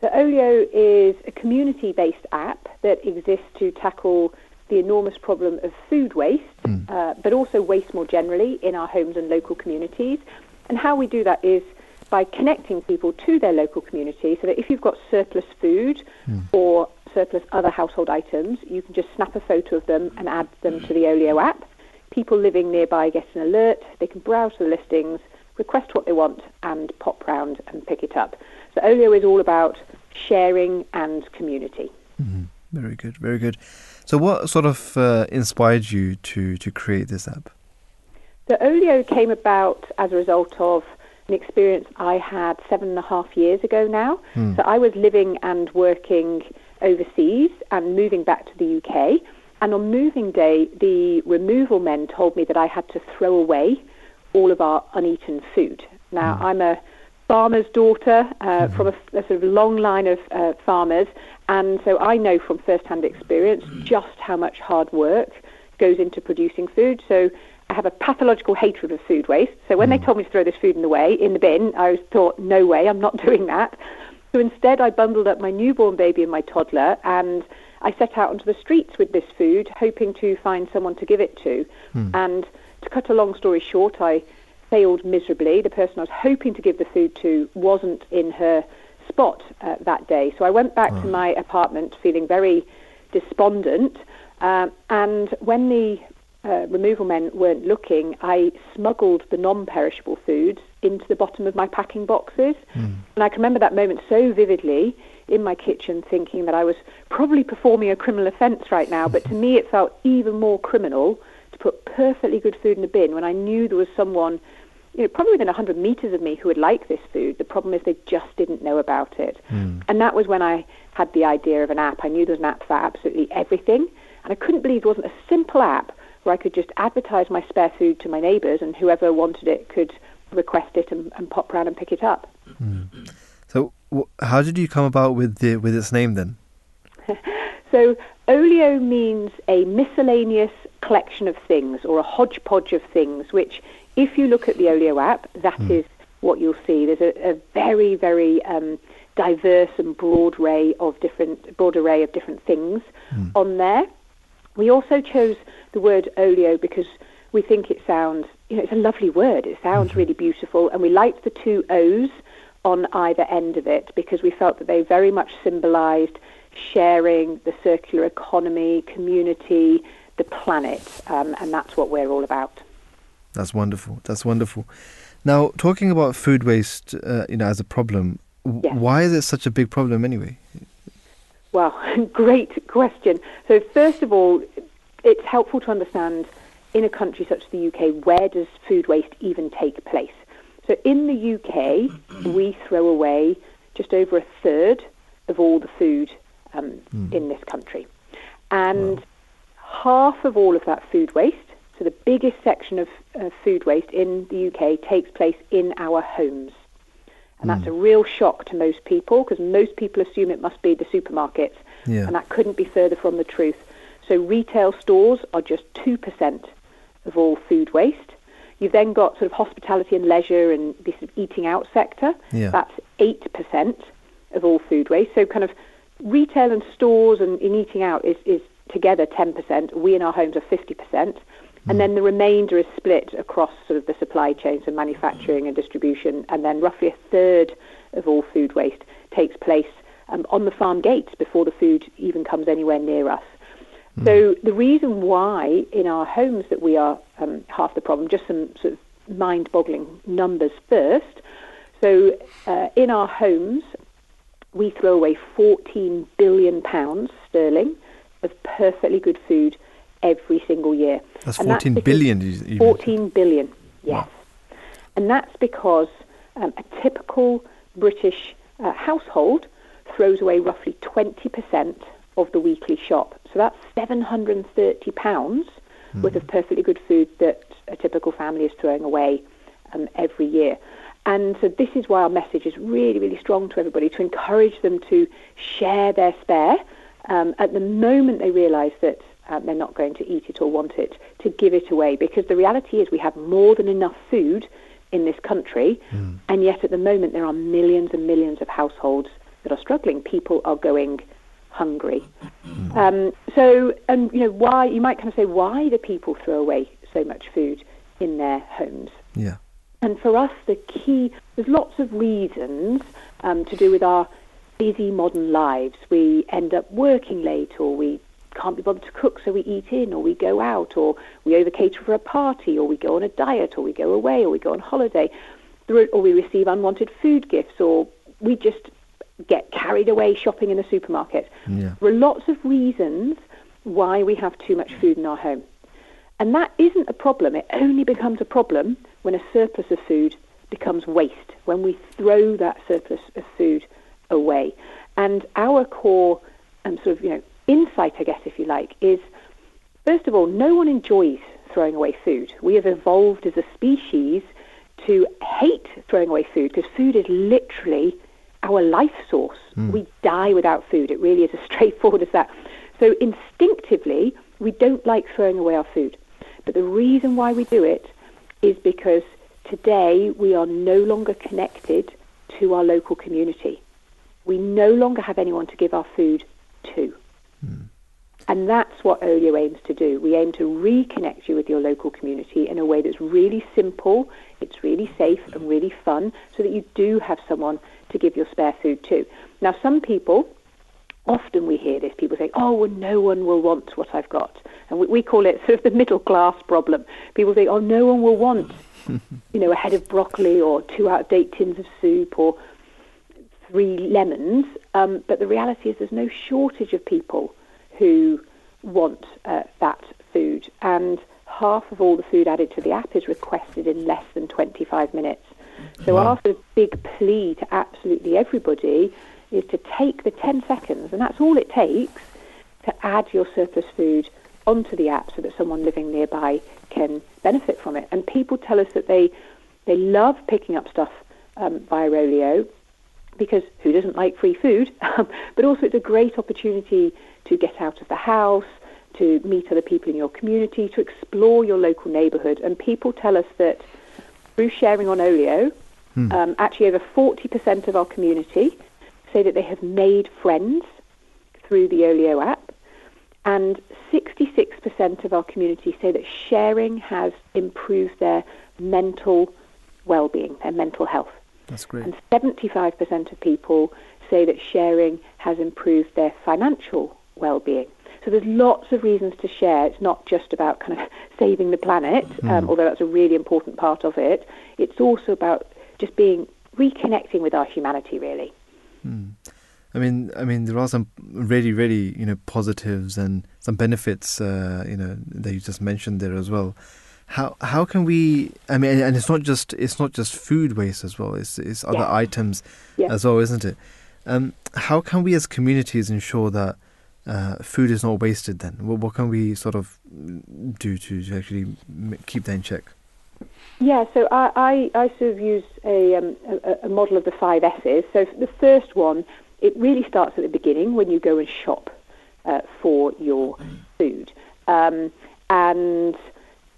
So Olio is a community-based app that exists to tackle the enormous problem of food waste, uh, but also waste more generally in our homes and local communities. And how we do that is by connecting people to their local community so that if you've got surplus food or surplus other household items, you can just snap a photo of them and add them to the Olio app. People living nearby get an alert, they can browse the listings, request what they want, and pop round and pick it up. So Olio is all about sharing and community. Mm-hmm. Very good, very good. So, what sort of uh, inspired you to to create this app? The Olio came about as a result of an experience I had seven and a half years ago now. Hmm. So I was living and working overseas and moving back to the UK. And on moving day, the removal men told me that I had to throw away all of our uneaten food. Now, I'm a farmer's daughter uh, from a, a sort of long line of uh, farmers, and so I know from first-hand experience just how much hard work goes into producing food. So I have a pathological hatred of food waste. So when they told me to throw this food in the way in the bin, I thought, no way, I'm not doing that. So instead, I bundled up my newborn baby and my toddler, and I set out onto the streets with this food, hoping to find someone to give it to. And to cut a long story short, I failed miserably. The person I was hoping to give the food to wasn't in her spot uh, that day. So I went back to my apartment feeling very despondent. Um, and when the uh, removal men weren't looking, I smuggled the non-perishable foods into the bottom of my packing boxes. And I can remember that moment so vividly in my kitchen thinking that I was probably performing a criminal offence right now, but to me it felt even more criminal to put perfectly good food in a bin when I knew there was someone, you know, probably within 100 metres of me who would like this food. The problem is they just didn't know about it. Hmm. And that was when I had the idea of an app. I knew there was an app for absolutely everything. And I couldn't believe there wasn't a simple app where I could just advertise my spare food to my neighbours and whoever wanted it could request it and, and pop round and pick it up. Hmm. So, wh- how did you come about with the with its name then? So olio means a miscellaneous collection of things or a hodgepodge of things, which if you look at the olio app, that hmm. is what you'll see. There's a, a very, very um, diverse and broad array of different broad array of different things hmm. on there. We also chose the word olio because we think it sounds, you know, it's a lovely word. It sounds mm-hmm. really beautiful, and we liked the two O's on either end of it because we felt that they very much symbolised sharing, the circular economy, community, the planet, um, and that's what we're all about. That's wonderful. That's wonderful. Now, talking about food waste, uh, you know, as a problem, w- Yes. why is it such a big problem anyway? Well, great question. So first of all, it's helpful to understand in a country such as the UK, where does food waste even take place? So in the UK, we throw away just over a third of all the food um, in this country. And half of all of that food waste, so the biggest section of uh, food waste in the UK takes place in our homes. And that's a real shock to most people because most people assume it must be the supermarkets. Yeah. And that couldn't be further from the truth. So retail stores are just 2% of all food waste. You've then got sort of hospitality and leisure and this eating out sector. Yeah. That's 8% of all food waste. So kind of retail and stores and in eating out is, is together 10%. We in our homes are 50%. And then the remainder is split across sort of the supply chain, so manufacturing and distribution. And then roughly a third of all food waste takes place um, on the farm gates before the food even comes anywhere near us. So the reason why in our homes that we are um, half the problem, just some sort of mind-boggling numbers first. So uh, in our homes, we throw away 14 billion pounds sterling of perfectly good food every single year. That's And 14 because- billion. You, you 14 billion, yes. And that's because um, a typical British uh, household throws away roughly 20% of the weekly shop. So that's 730 pounds worth of perfectly good food that a typical family is throwing away um, every year. And so this is why our message is really, really strong to everybody to encourage them to share their spare um, at the moment they realise that uh, they're not going to eat it or want it, to give it away. Because the reality is we have more than enough food in this country, and yet at the moment there are millions and millions of households that are struggling. People are going hungry. Um, so, and you know, why, you might kind of say, why do people throw away so much food in their homes? Yeah. And for us, the key, there's lots of reasons um, to do with our busy modern lives. We end up working late, or we can't be bothered to cook, so we eat in, or we go out, or we over cater for a party, or we go on a diet, or we go away, or we go on holiday, or we receive unwanted food gifts, or we just get carried away shopping in the supermarket. Yeah. There are lots of reasons why we have too much food in our home. And that isn't a problem. It only becomes a problem when a surplus of food becomes waste, when we throw that surplus of food away. And our core um, sort of, you know, insight, I guess, if you like, is first of all, no one enjoys throwing away food. We have evolved as a species to hate throwing away food because food is literally our life source. We die without food. It really is as straightforward as that. So instinctively, we don't like throwing away our food. But the reason why we do it is because today we are no longer connected to our local community. We no longer have anyone to give our food to. Hmm. And that's what Olio aims to do. We aim to reconnect you with your local community in a way that's really simple, it's really safe and really fun, so that you do have someone to give your spare food to. Now, some people, often we hear this, people say, oh, well, no one will want what I've got. And we, we call it sort of the middle class problem. People say, oh, no one will want, you know, a head of broccoli or two out-of-date tins of soup or three lemons. Um, but the reality is there's no shortage of people who want uh, that food. And half of all the food added to the app is requested in less than 25 minutes. So Wow. our sort of big plea to absolutely everybody is to take the 10 seconds, and that's all it takes, to add your surplus food onto the app so that someone living nearby can benefit from it. And people tell us that they, they love picking up stuff um, via Olio because who doesn't like free food? but also, it's a great opportunity to get out of the house, to meet other people in your community, to explore your local neighbourhood. And people tell us that through sharing on Olio, Hmm. um, actually over 40% of our community say that they have made friends through the Olio app. And 66% of our community say that sharing has improved their mental well-being, their mental health. That's great. And 75% of people say that sharing has improved their financial well-being. So there's lots of reasons to share. It's not just about kind of saving the planet, um, Hmm. although that's a really important part of it. It's also about just being reconnecting with our humanity, really. Hmm. I mean, I mean, there are some really, really, you know, positives and some benefits, uh, you know, that you just mentioned there as well. How how can we? I mean, and it's not just it's not just food waste as well. It's it's other Yeah. items Yeah. as well, isn't it? Um, how can we as communities ensure that uh, food is not wasted? Then, what, what can we sort of do to, to actually keep that in check? Yeah, so I, I, I sort of use a, um, a, a model of the five S's. So the first one, it really starts at the beginning when you go and shop uh, for your food. Um, and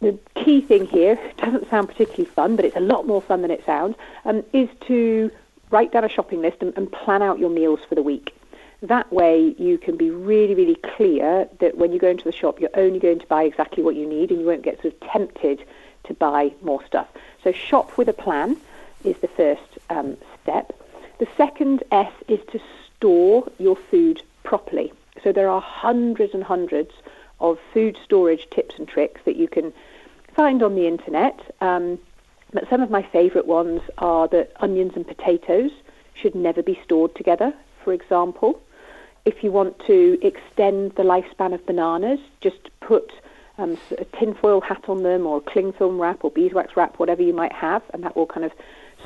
the key thing here, doesn't sound particularly fun, but it's a lot more fun than it sounds, um, is to write down a shopping list and, and plan out your meals for the week. That way, you can be really, really clear that when you go into the shop, you're only going to buy exactly what you need, and you won't get sort of tempted to buy more stuff. So, shop with a plan is the first um, step. The second S is to store your food properly. So, there are hundreds and hundreds of food storage tips and tricks that you can find on the internet. Um, but some of my favourite ones are that onions and potatoes should never be stored together, for example. If you want to extend the lifespan of bananas, just put um, a tinfoil hat on them or cling film wrap or beeswax wrap, whatever you might have, and that will kind of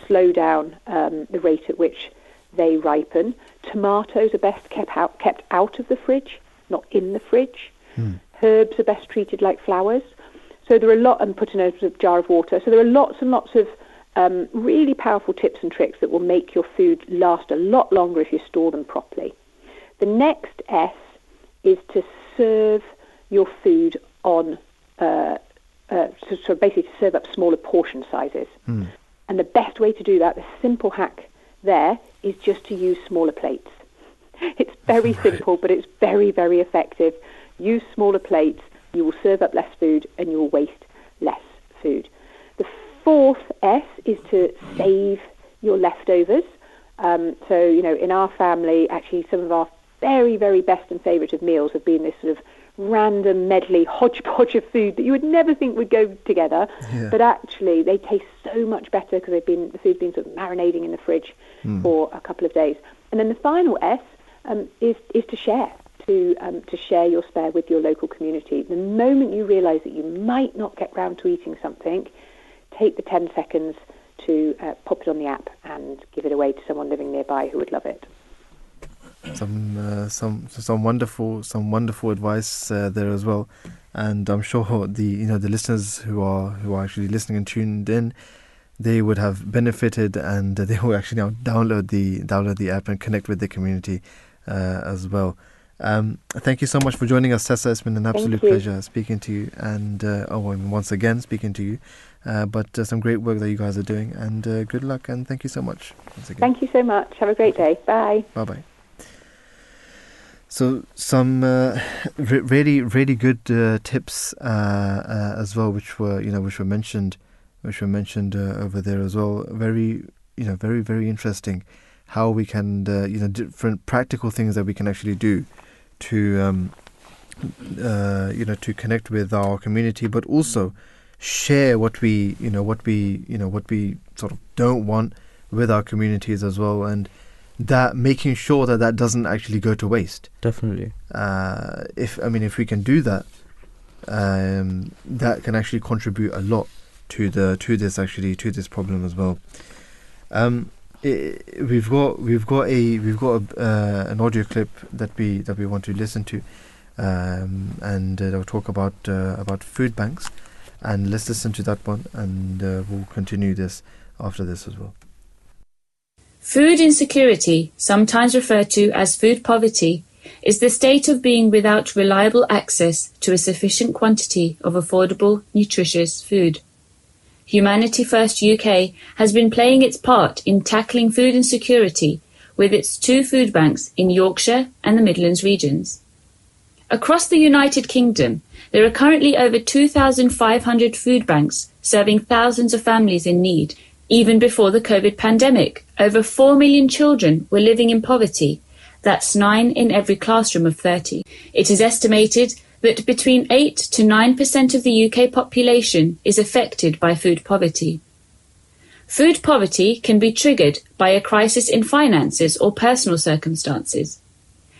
slow down um, the rate at which they ripen. Tomatoes are best kept out, kept out of the fridge, not in the fridge. Herbs are best treated like flowers. So there are a lot, and put in a sort of jar of water. So there are lots and lots of um, really powerful tips and tricks that will make your food last a lot longer if you store them properly. The next S is to serve your food on, uh, uh, so, so basically to serve up smaller portion sizes. And the best way to do that, the simple hack there, is just to use smaller plates. It's very simple, but it's very, very effective. Use smaller plates, you will serve up less food, and you will waste less food. The fourth S is to save your leftovers. Um, so, you know, in our family, actually, some of our very, very best and favourite of meals have been this sort of random medley hodgepodge of food that you would never think would go together, Yeah. but actually they taste so much better because they've been the food's been sort of marinating in the fridge Hmm. for a couple of days. And then the final S um, is is to share. To, um, to share your spare with your local community. The moment you realise that you might not get round to eating something, take the 10 seconds to uh, pop it on the app and give it away to someone living nearby who would love it. some uh, some some wonderful some wonderful advice uh, there as well, and I'm sure the you know the listeners who are who are actually listening and tuned in, they would have benefited and they will actually now download the download the app and connect with the community uh, as well. Um, thank you so much for joining us, Tessa. It's been an absolute pleasure speaking to you, and uh, oh, and once again speaking to you. Uh, but uh, some great work that you guys are doing, and uh, good luck, and thank you so much once again. Thank you so much. Have a great day. Bye. Bye bye. So some uh, re- really really good uh, tips uh, uh, as well, which were you know which were mentioned, which were mentioned uh, over there as well. Very you know very very interesting how we can uh, you know different practical things that we can actually do to um, uh, you know to connect with our community, but also share what we you know what we you know what we sort of don't want with our communities as well, and that making sure that that doesn't actually go to waste. Definitely. Uh, if I mean, if we can do that, um, that can actually contribute a lot to the to this actually to this problem as well. Um, we've got we've got a we've got a, uh, an audio clip that we that we want to listen to, um, and uh, they'll talk about uh, about food banks, and let's listen to that one, and uh, we'll continue this after this as well. Food insecurity, sometimes referred to as food poverty, is the state of being without reliable access to a sufficient quantity of affordable, nutritious food. Humanity First UK has been playing its part in tackling food insecurity with its two food banks in Yorkshire and the Midlands regions. Across the United Kingdom, there are currently over 2,500 food banks serving thousands of families in need. Even before the COVID pandemic, over 4 million children were living in poverty. That's 9 in every classroom of 30. It is estimated that between 8 to 9% of the UK population is affected by food poverty. Food poverty can be triggered by a crisis in finances or personal circumstances.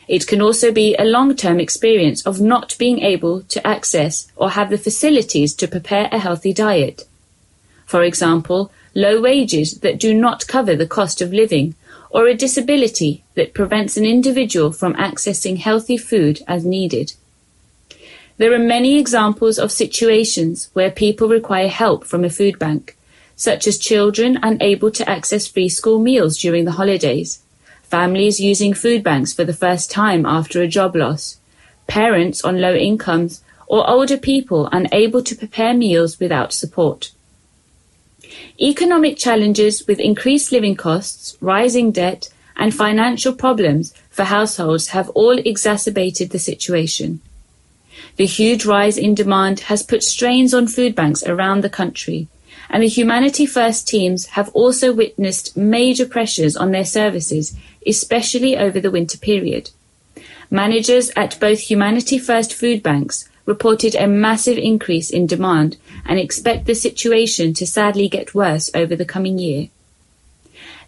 It can also be a long-term experience of not being able to access or have the facilities to prepare a healthy diet. For example, low wages that do not cover the cost of living or a disability that prevents an individual from accessing healthy food as needed. There are many examples of situations where people require help from a food bank, such as children unable to access free school meals during the holidays, families using food banks for the first time after a job loss, parents on low incomes, or older people unable to prepare meals without support. Economic challenges with increased living costs, rising debt, and financial problems for households have all exacerbated the situation. The huge rise in demand has put strains on food banks around the country, and the Humanity First teams have also witnessed major pressures on their services, especially over the winter period. Managers at both Humanity First food banks reported a massive increase in demand and expect the situation to sadly get worse over the coming year.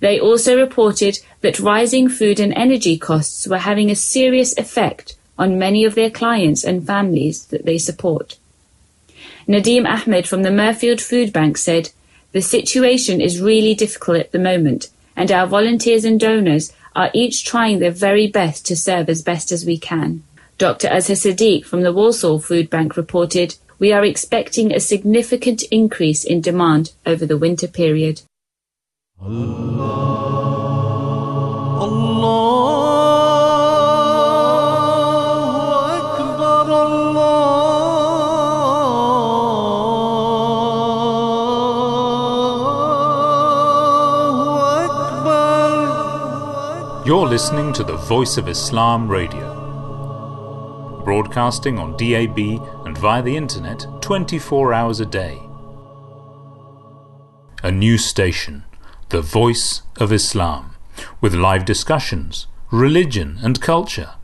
They also reported that rising food and energy costs were having a serious effect on many of their clients and families that they support. Nadim Ahmed from the Mirfield Food Bank said, The situation is really difficult at the moment, and our volunteers and donors are each trying their very best to serve as best as we can. Dr. Azhar Sadiq from the Walsall Food Bank reported, We are expecting a significant increase in demand over the winter period. Allah. You're listening to the Voice of Islam Radio, broadcasting on DAB and via the internet 24 hours a day. A new station, the Voice of Islam, with live discussions, religion and culture.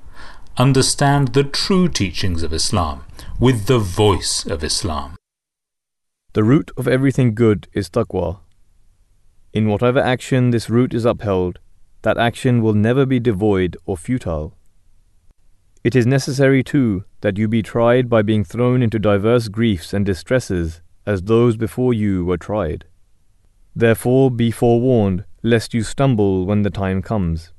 Understand the true teachings of Islam with the Voice of Islam. The root of everything good is taqwa. In whatever action this root is upheld, that action will never be devoid or futile. It is necessary, too, that you be tried by being thrown into diverse griefs and distresses, as those before you were tried. Therefore be forewarned, lest you stumble when the time comes.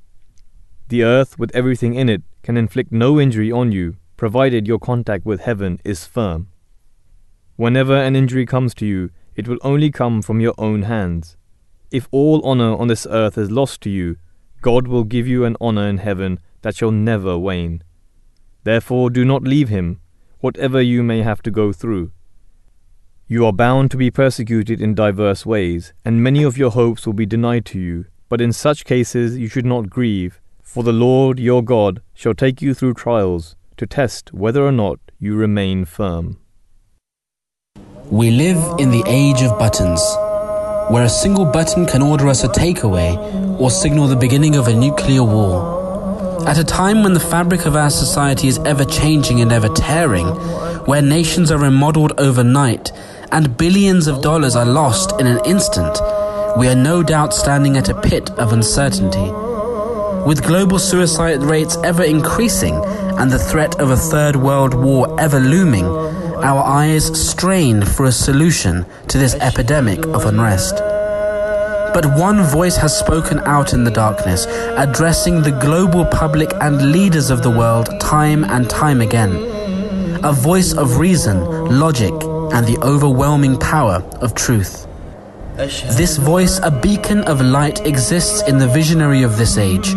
The earth, with everything in it, can inflict no injury on you, provided your contact with heaven is firm. Whenever an injury comes to you, it will only come from your own hands. If all honor on this earth is lost to you, God will give you an honor in heaven that shall never wane. Therefore, do not leave him, whatever you may have to go through. You are bound to be persecuted in diverse ways, and many of your hopes will be denied to you. But in such cases you should not grieve, for the Lord your God shall take you through trials to test whether or not you remain firm. We live in the age of buttons where a single button can order us a takeaway or signal the beginning of a nuclear war. At a time when the fabric of our society is ever changing and ever tearing, where nations are remodeled overnight and billions of dollars are lost in an instant, we are no doubt standing at a pit of uncertainty. With global suicide rates ever increasing and the threat of a third world war ever looming, our eyes strain for a solution to this epidemic of unrest. But one voice has spoken out in the darkness, addressing the global public and leaders of the world time and time again. A voice of reason, logic, and the overwhelming power of truth. This voice, a beacon of light, exists in the visionary of this age,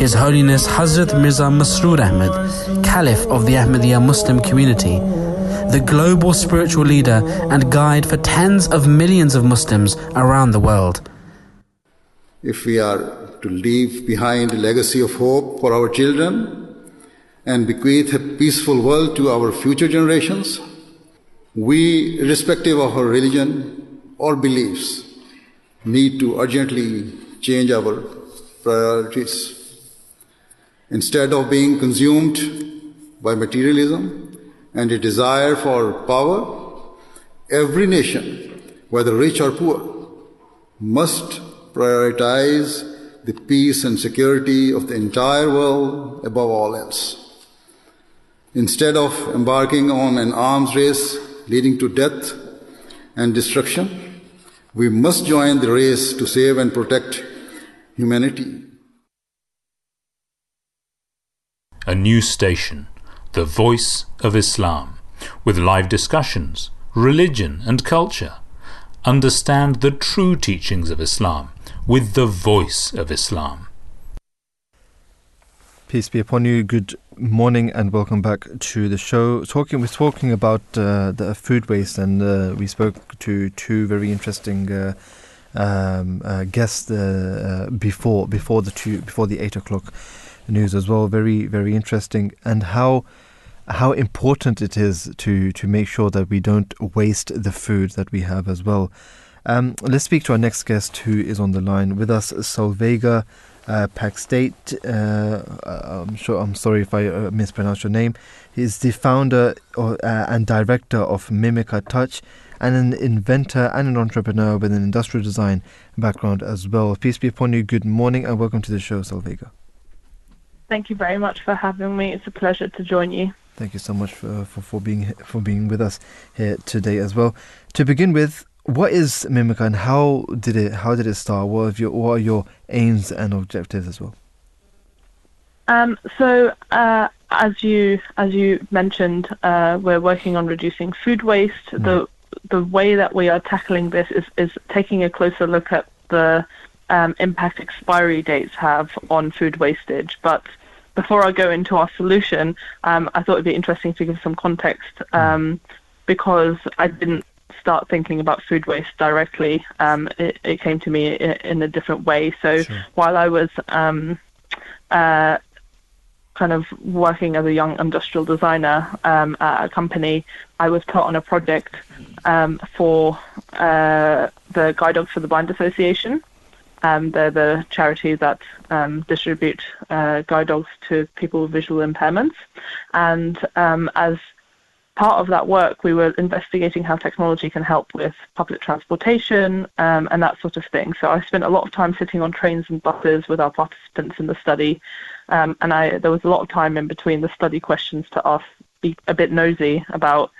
His Holiness Hazrat Mirza Masroor Ahmad, Caliph of the Ahmadiyya Muslim community, the global spiritual leader and guide for tens of millions of Muslims around the world. If we are to leave behind a legacy of hope for our children and bequeath a peaceful world to our future generations, we, irrespective of our religion or beliefs, need to urgently change our priorities. Instead of being consumed by materialism and a desire for power, every nation, whether rich or poor, must prioritize the peace and security of the entire world above all else. Instead of embarking on an arms race leading to death and destruction, we must join the race to save and protect humanity. A new station, the voice of Islam, with live discussions, religion and culture. Understand the true teachings of Islam with the voice of Islam. Peace be upon you. Good morning and welcome back to the show. Talking, we're talking about uh, the food waste, and uh, we spoke to two very interesting uh, um, uh, guests uh, uh, before before the two before the eight o'clock news as well. Very very interesting, and how how important it is to to make sure that we don't waste the food that we have as well. Um, let's speak to our next guest who is on the line with us, Solveiga uh, Pakštaitė. Uh, I'm sure. I'm sorry if I uh, mispronounced your name. He's the founder or, uh, and director of Mimica Touch, and an inventor and an entrepreneur with an industrial design background as well. Peace be upon you. Good morning and welcome to the show, Solveiga. Thank you very much for having me. It's a pleasure to join you. Thank you so much for, for, for being for being with us here today as well. To begin with, what is Mimica and how did it how did it start? What are your what are your aims and objectives as well? Um, so uh, as you as you mentioned, uh, we're working on reducing food waste. Mm. The the way that we are tackling this is is taking a closer look at the um, impact expiry dates have on food wastage. But before I go into our solution, um, I thought it'd be interesting to give some context um, because I didn't start thinking about food waste directly. Um, it, it, came to me in, in, a different way. So sure. while I was um, uh, kind of working as a young industrial designer um, at a company, I was put on a project um, for uh, the Guide Dogs for the Blind Association. Um, they're the charity that um, distribute uh, guide dogs to people with visual impairments. And um, as part of that work, we were investigating how technology can help with public transportation um, and that sort of thing. So I spent a lot of time sitting on trains and buses with our participants in the study, um, and I there was a lot of time in between the study questions to ask, be a bit nosy about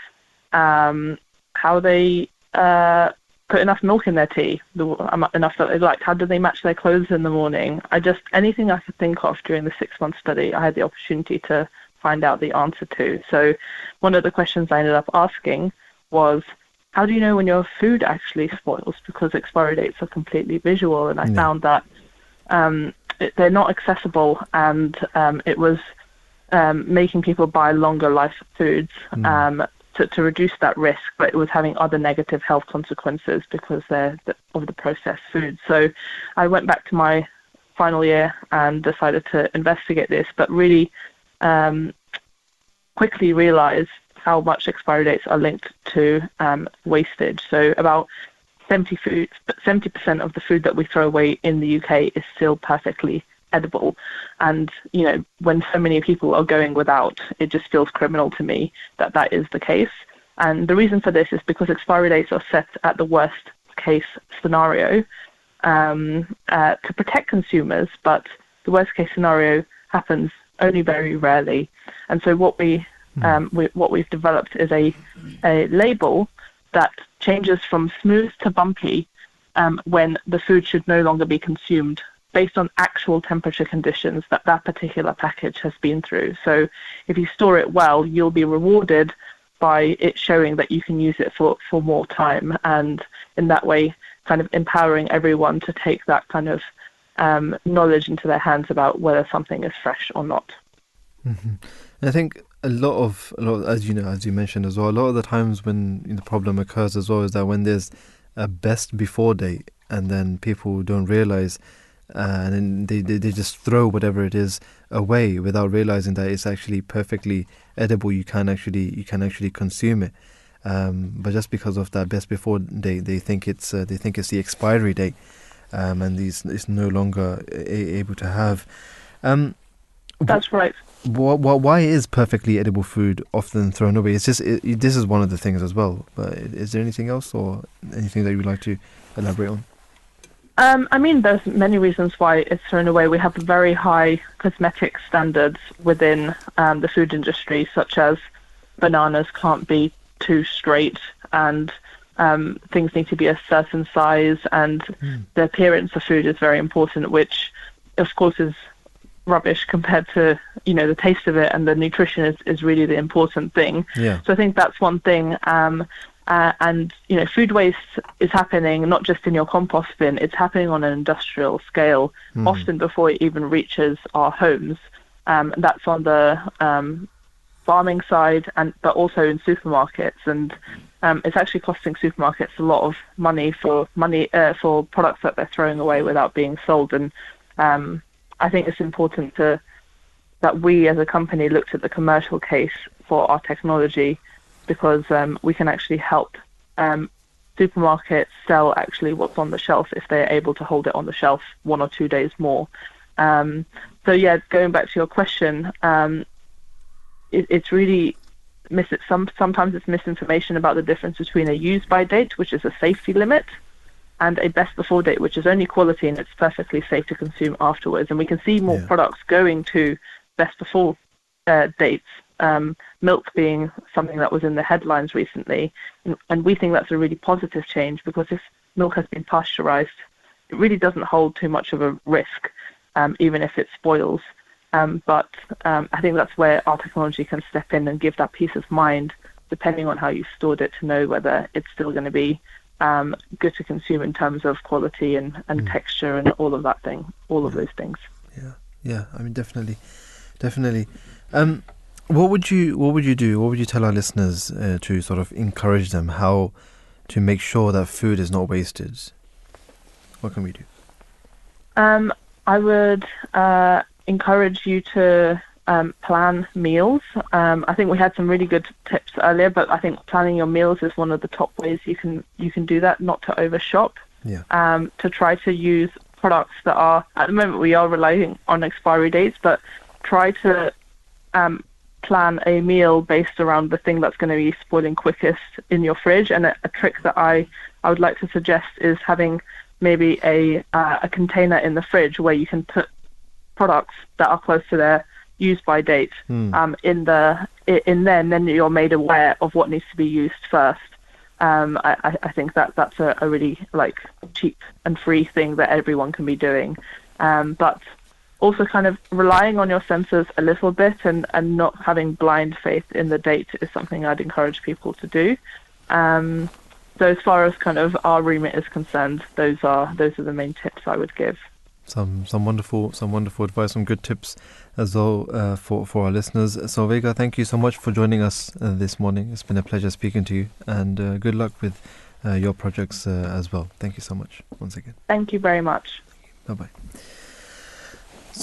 um, how they uh, put enough milk in their tea, enough that they liked. How did they match their clothes in the morning? I just anything I could think of during the six month study, I had the opportunity to find out the answer to. So one of the questions I ended up asking was, how do you know when your food actually spoils? Because expiry dates are completely visual, and I yeah. found that um, it, they're not accessible, and um, it was um, making people buy longer life foods mm. To, to reduce that risk, but it was having other negative health consequences because they're the, of the processed food. So I went back to my final year and decided to investigate this, but really um, quickly realised how much expiry dates are linked to um, wastage. So about 70 food, 70% of the food that we throw away in the UK is still perfectly edible. And, you know, when so many people are going without, it just feels criminal to me that that is the case. And the reason for this is because expiry dates are set at the worst case scenario um, uh, to protect consumers, but the worst case scenario happens only very rarely. And so what we, hmm. um, we what we've developed is a a label that changes from smooth to bumpy um, when the food should no longer be consumed based on actual temperature conditions that that particular package has been through. So if you store it well, you'll be rewarded by it showing that you can use it for, for more time and in that way kind of empowering everyone to take that kind of um, knowledge into their hands about whether something is fresh or not. Mm-hmm. I think a lot of, a lot, as you know, as you mentioned as well, a lot of the times when the problem occurs as well is that when there's a best before date and then people don't realize uh, and they, they, they just throw whatever it is away without realizing that it's actually perfectly edible. You can actually you can actually consume it. Um, but just because of that best before date they think it's uh, they think it's the expiry date um, and these it's no longer a- able to have um, that's right. wh- wh- why is perfectly edible food often thrown away? It's just it, this is one of the things as well but is there anything else or anything that you would like to elaborate on um, I mean, there's many reasons why it's thrown away. We have very high cosmetic standards within um, the food industry, such as bananas can't be too straight and um, things need to be a certain size, and mm. the appearance of food is very important, which, of course, is rubbish compared to you know the taste of it, and the nutrition is, is really the important thing. Yeah. So I think that's one thing. Um, uh, and you know, food waste is happening not just in your compost bin; it's happening on an industrial scale, mm. often before it even reaches our homes. Um, that's on the um, farming side, and but also in supermarkets. And um, it's actually costing supermarkets a lot of money for money uh, for products that they're throwing away without being sold. And um, I think it's important to that we as a company looked at the commercial case for our technology because um, we can actually help um, supermarkets sell actually what's on the shelf if they're able to hold it on the shelf one or two days more. Um, so yeah, going back to your question, um, it, it's really mis- some sometimes it's misinformation about the difference between a use by date, which is a safety limit, and a best before date, which is only quality and it's perfectly safe to consume afterwards. And we can see more yeah. products going to best before uh, dates um, milk being something that was in the headlines recently, and, and, we think that's a really positive change because if milk has been pasteurized, it really doesn't hold too much of a risk, um, even if it spoils. Um, but um, I think that's where our technology can step in and give that peace of mind, depending on how you stored it, to know whether it's still going to be um, good to consume in terms of quality and, and mm. texture and all of that thing, all of those things. Yeah, yeah. I mean, definitely, definitely. Um, what would you What would you do? What would you tell our listeners uh, to sort of encourage them how to make sure that food is not wasted? What can we do? Um, I would uh, encourage you to um, plan meals. Um, I think we had some really good tips earlier, but I think planning your meals is one of the top ways you can you can do that. Not to overshop. Yeah. Um, to try to use products that are at the moment we are relying on expiry dates, but try to um, plan a meal based around the thing that's going to be spoiling quickest in your fridge. And a, a trick that I, I would like to suggest is having maybe a uh, a container in the fridge where you can put products that are close to their use by date mm. um, in the in there, and then you're made aware of what needs to be used first. Um, I, I think that that's a, a really like cheap and free thing that everyone can be doing. Um, but also kind of relying on your senses a little bit and, and not having blind faith in the date is something I'd encourage people to do. Um, so as far as kind of our remit is concerned, those are those are the main tips I would give. Some some wonderful some wonderful advice, some good tips as well uh, for for our listeners. Solveiga, thank you so much for joining us uh, this morning. It's been a pleasure speaking to you, and uh, good luck with uh, your projects uh, as well. Thank you so much once again. Thank you very much. Bye bye.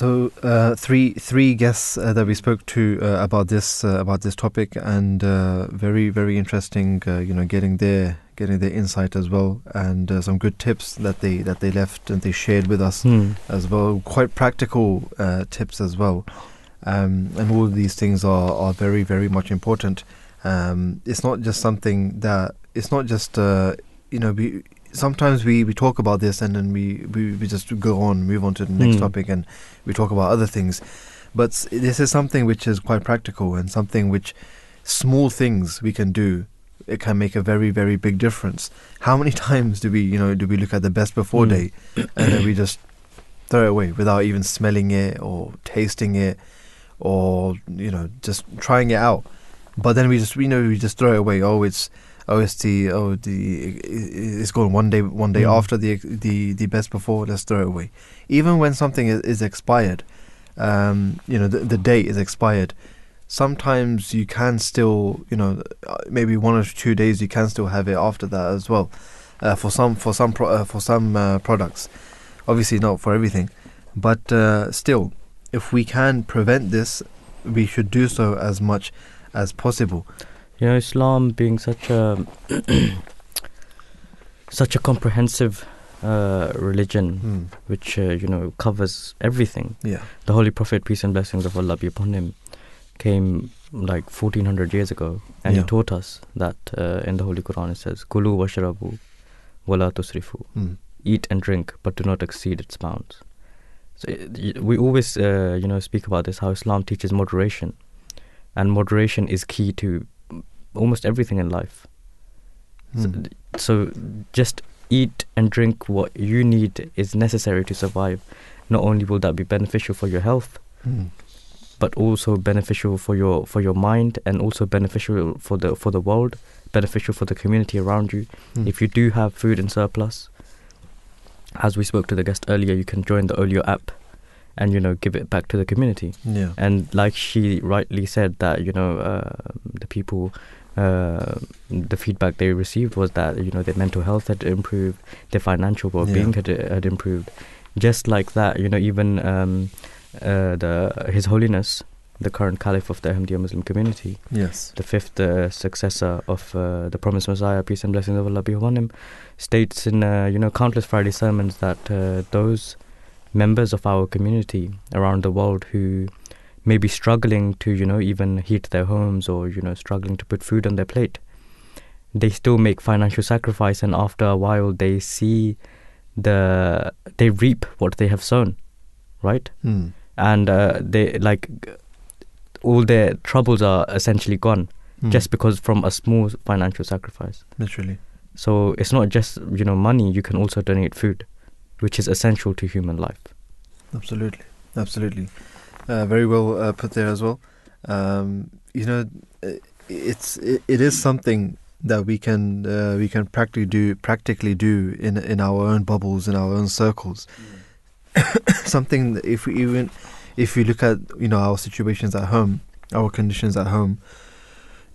So uh, three three guests uh, that we spoke to uh, about this uh, about this topic, and uh, very very interesting. Uh, you know, getting their getting their insight as well, and some good tips that they that they left and they shared with us mm. as well. Quite practical tips as well, um, and all of these things are are very very much important. Um, it's not just something that it's not just you know be sometimes we, we talk about this and then we, we, we just go on, move on to the next mm. topic, and we talk about other things. But this is something which is quite practical and something which small things we can do. It can make a very very big difference. How many times do we you know do we look at the best before mm. day and then we just throw it away without even smelling it or tasting it or you know just trying it out? but then we just we know we just throw it away. Oh, it's oh it's the oh the it's gone one day one day Mm. after the the the best before. Let's throw it away. Even when something is, is expired, um, you know the, the date is expired. Sometimes you can still you know uh, maybe one or two days you can still have it after that as well. Uh, for some for some pro- uh, for some uh, products, obviously not for everything, but uh, still, if we can prevent this, we should do so as much as possible. You know, Islam being such a such a comprehensive uh, religion, Hmm. which uh, you know covers everything. Yeah. The Holy Prophet, peace and blessings of Allah be upon him, came like 1400 years ago, and Yeah. he taught us that uh, in the Holy Quran it says, "Kulu washrabu, wala tusrifu." Hmm. Eat and drink, but do not exceed its bounds. So it, we always, uh, you know, speak about this how Islam teaches moderation, and moderation is key to almost everything in life. So, Hmm. so just eat and drink what you need is necessary to survive. Not only will that be beneficial for your health, Hmm. but also beneficial for your for your mind and also beneficial for the for the world, beneficial for the community around you. Hmm. If you do have food in surplus, as we spoke to the guest earlier, you can join the Olio app and you know give it back to the community. Yeah. And like she rightly said that you know uh, the people uh, the feedback they received was that you know their mental health had improved, their financial well-being had had improved. Just like that, you know, even um, uh, the His Holiness, the current Caliph of the Ahmadiyya Muslim community, Yes. the fifth uh, successor of uh, the promised Messiah, peace and blessings of Allah be upon him, states in uh, you know countless Friday sermons that uh, those members of our community around the world who may be struggling to you know even heat their homes or you know struggling to put food on their plate they still make financial sacrifice and after a while they see the they reap what they have sown right Hmm. and uh, they like all their troubles are essentially gone Hmm. just because from a small financial sacrifice Literally. so it's not just you know money you can also donate food which is essential to human life Absolutely, absolutely. Uh, very well uh, put there as well. Um, you know, it's it, it is something that we can uh, we can practically do practically do in in our own bubbles in our own circles. something that if we even if we look at you know our situations at home, our conditions at home.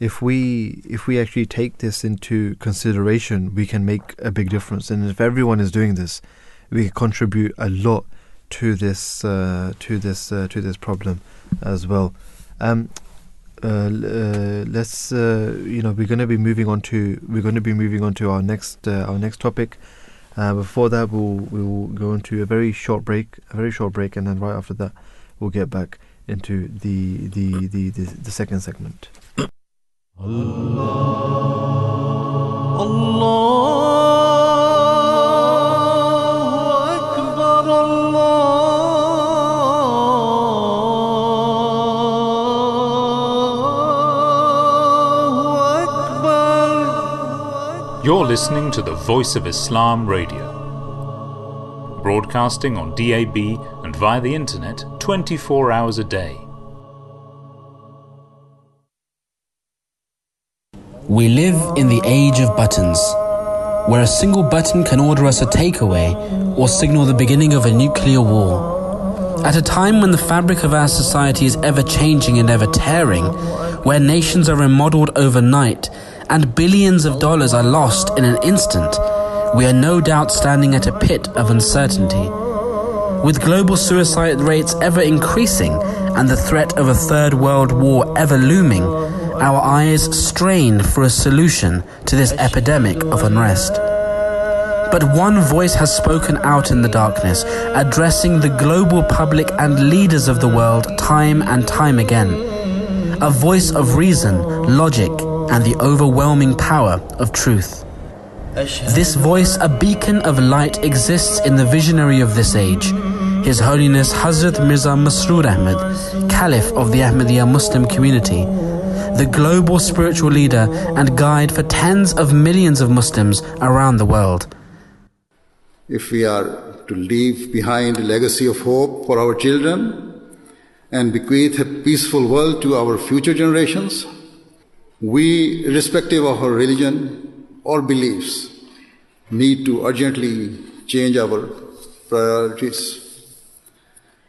If we if we actually take this into consideration, we can make a big difference. And if everyone is doing this, we can contribute a lot to this uh, to this uh, to this problem as well. Um, uh, uh, let's uh, you know we're going to be moving on to we're going to be moving on to our next uh, our next topic. Before that, we'll we'll go into a very short break, a very short break, and then right after that, we'll get back into the the the the, the second segment. You're listening to the Voice of Islam Radio, broadcasting on DAB and via the internet 24 hours a day. We live in the age of buttons, where a single button can order us a takeaway or signal the beginning of a nuclear war. At a time when the fabric of our society is ever changing and ever tearing, where nations are remodeled overnight and billions of dollars are lost in an instant, we are no doubt standing at a pit of uncertainty. With global suicide rates ever increasing and the threat of a third world war ever looming, our eyes strain for a solution to this epidemic of unrest. But one voice has spoken out in the darkness, addressing the global public and leaders of the world time and time again. A voice of reason, logic, and the overwhelming power of truth. This voice, a beacon of light, exists in the visionary of this age, His Holiness Hazrat Mirza Masroor Ahmad, Caliph of the Ahmadiyya Muslim community, the global spiritual leader and guide for tens of millions of Muslims around the world. If we are to leave behind a legacy of hope for our children and bequeath a peaceful world to our future generations, We, irrespective of our religion or beliefs, need to urgently change our priorities.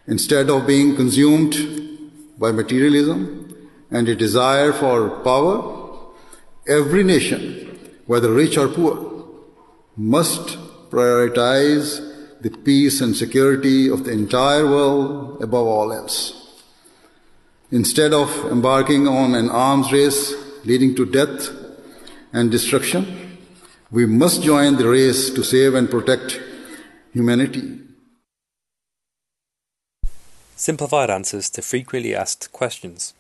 Instead of being consumed by materialism and a desire for power, every nation, whether rich or poor, must prioritize the peace and security of the entire world above all else. Instead of embarking on an arms race leading to death and destruction, we must join the race to save and protect humanity. Simplified answers to frequently asked questions.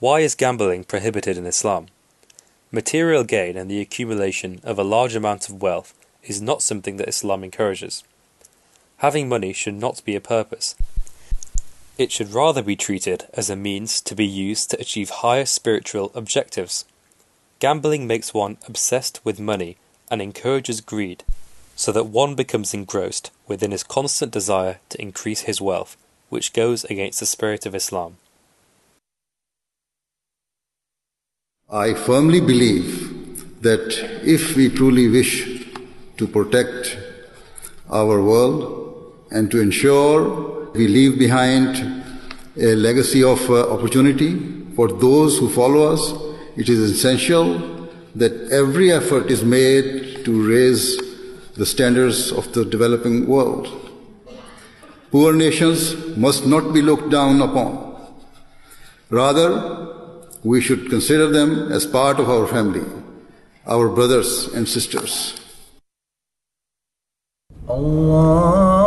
Why is gambling prohibited in Islam? Material gain and the accumulation of a large amount of wealth is not something that Islam encourages. Having money should not be a purpose. It should rather be treated as a means to be used to achieve higher spiritual objectives. Gambling makes one obsessed with money and encourages greed, so that one becomes engrossed within his constant desire to increase his wealth, which goes against the spirit of Islam. I firmly believe that if we truly wish to protect our world and to ensure we leave behind a legacy of uh, opportunity for those who follow us. It is essential that every effort is made to raise the standards of the developing world. Poor nations must not be looked down upon. Rather, we should consider them as part of our family, our brothers and sisters. Allah.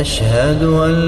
أشهد أن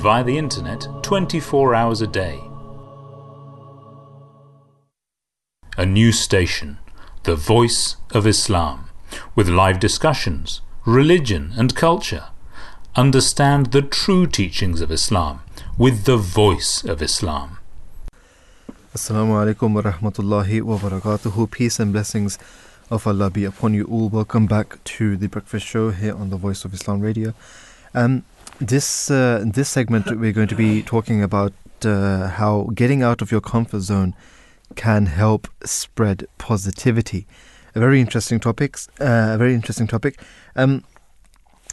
via the internet 24 hours a day. A new station, the Voice of Islam, with live discussions, religion and culture. Understand the true teachings of Islam with the Voice of Islam. Assalamu alaikum wa rahmatullahi wa barakatuhu. Peace and blessings of Allah be upon you all. Welcome back to the Breakfast Show here on the Voice of Islam Radio. Um, this uh, this segment we're going to be talking about uh, how getting out of your comfort zone can help spread positivity. A very interesting topic. Uh, a very interesting topic. Um,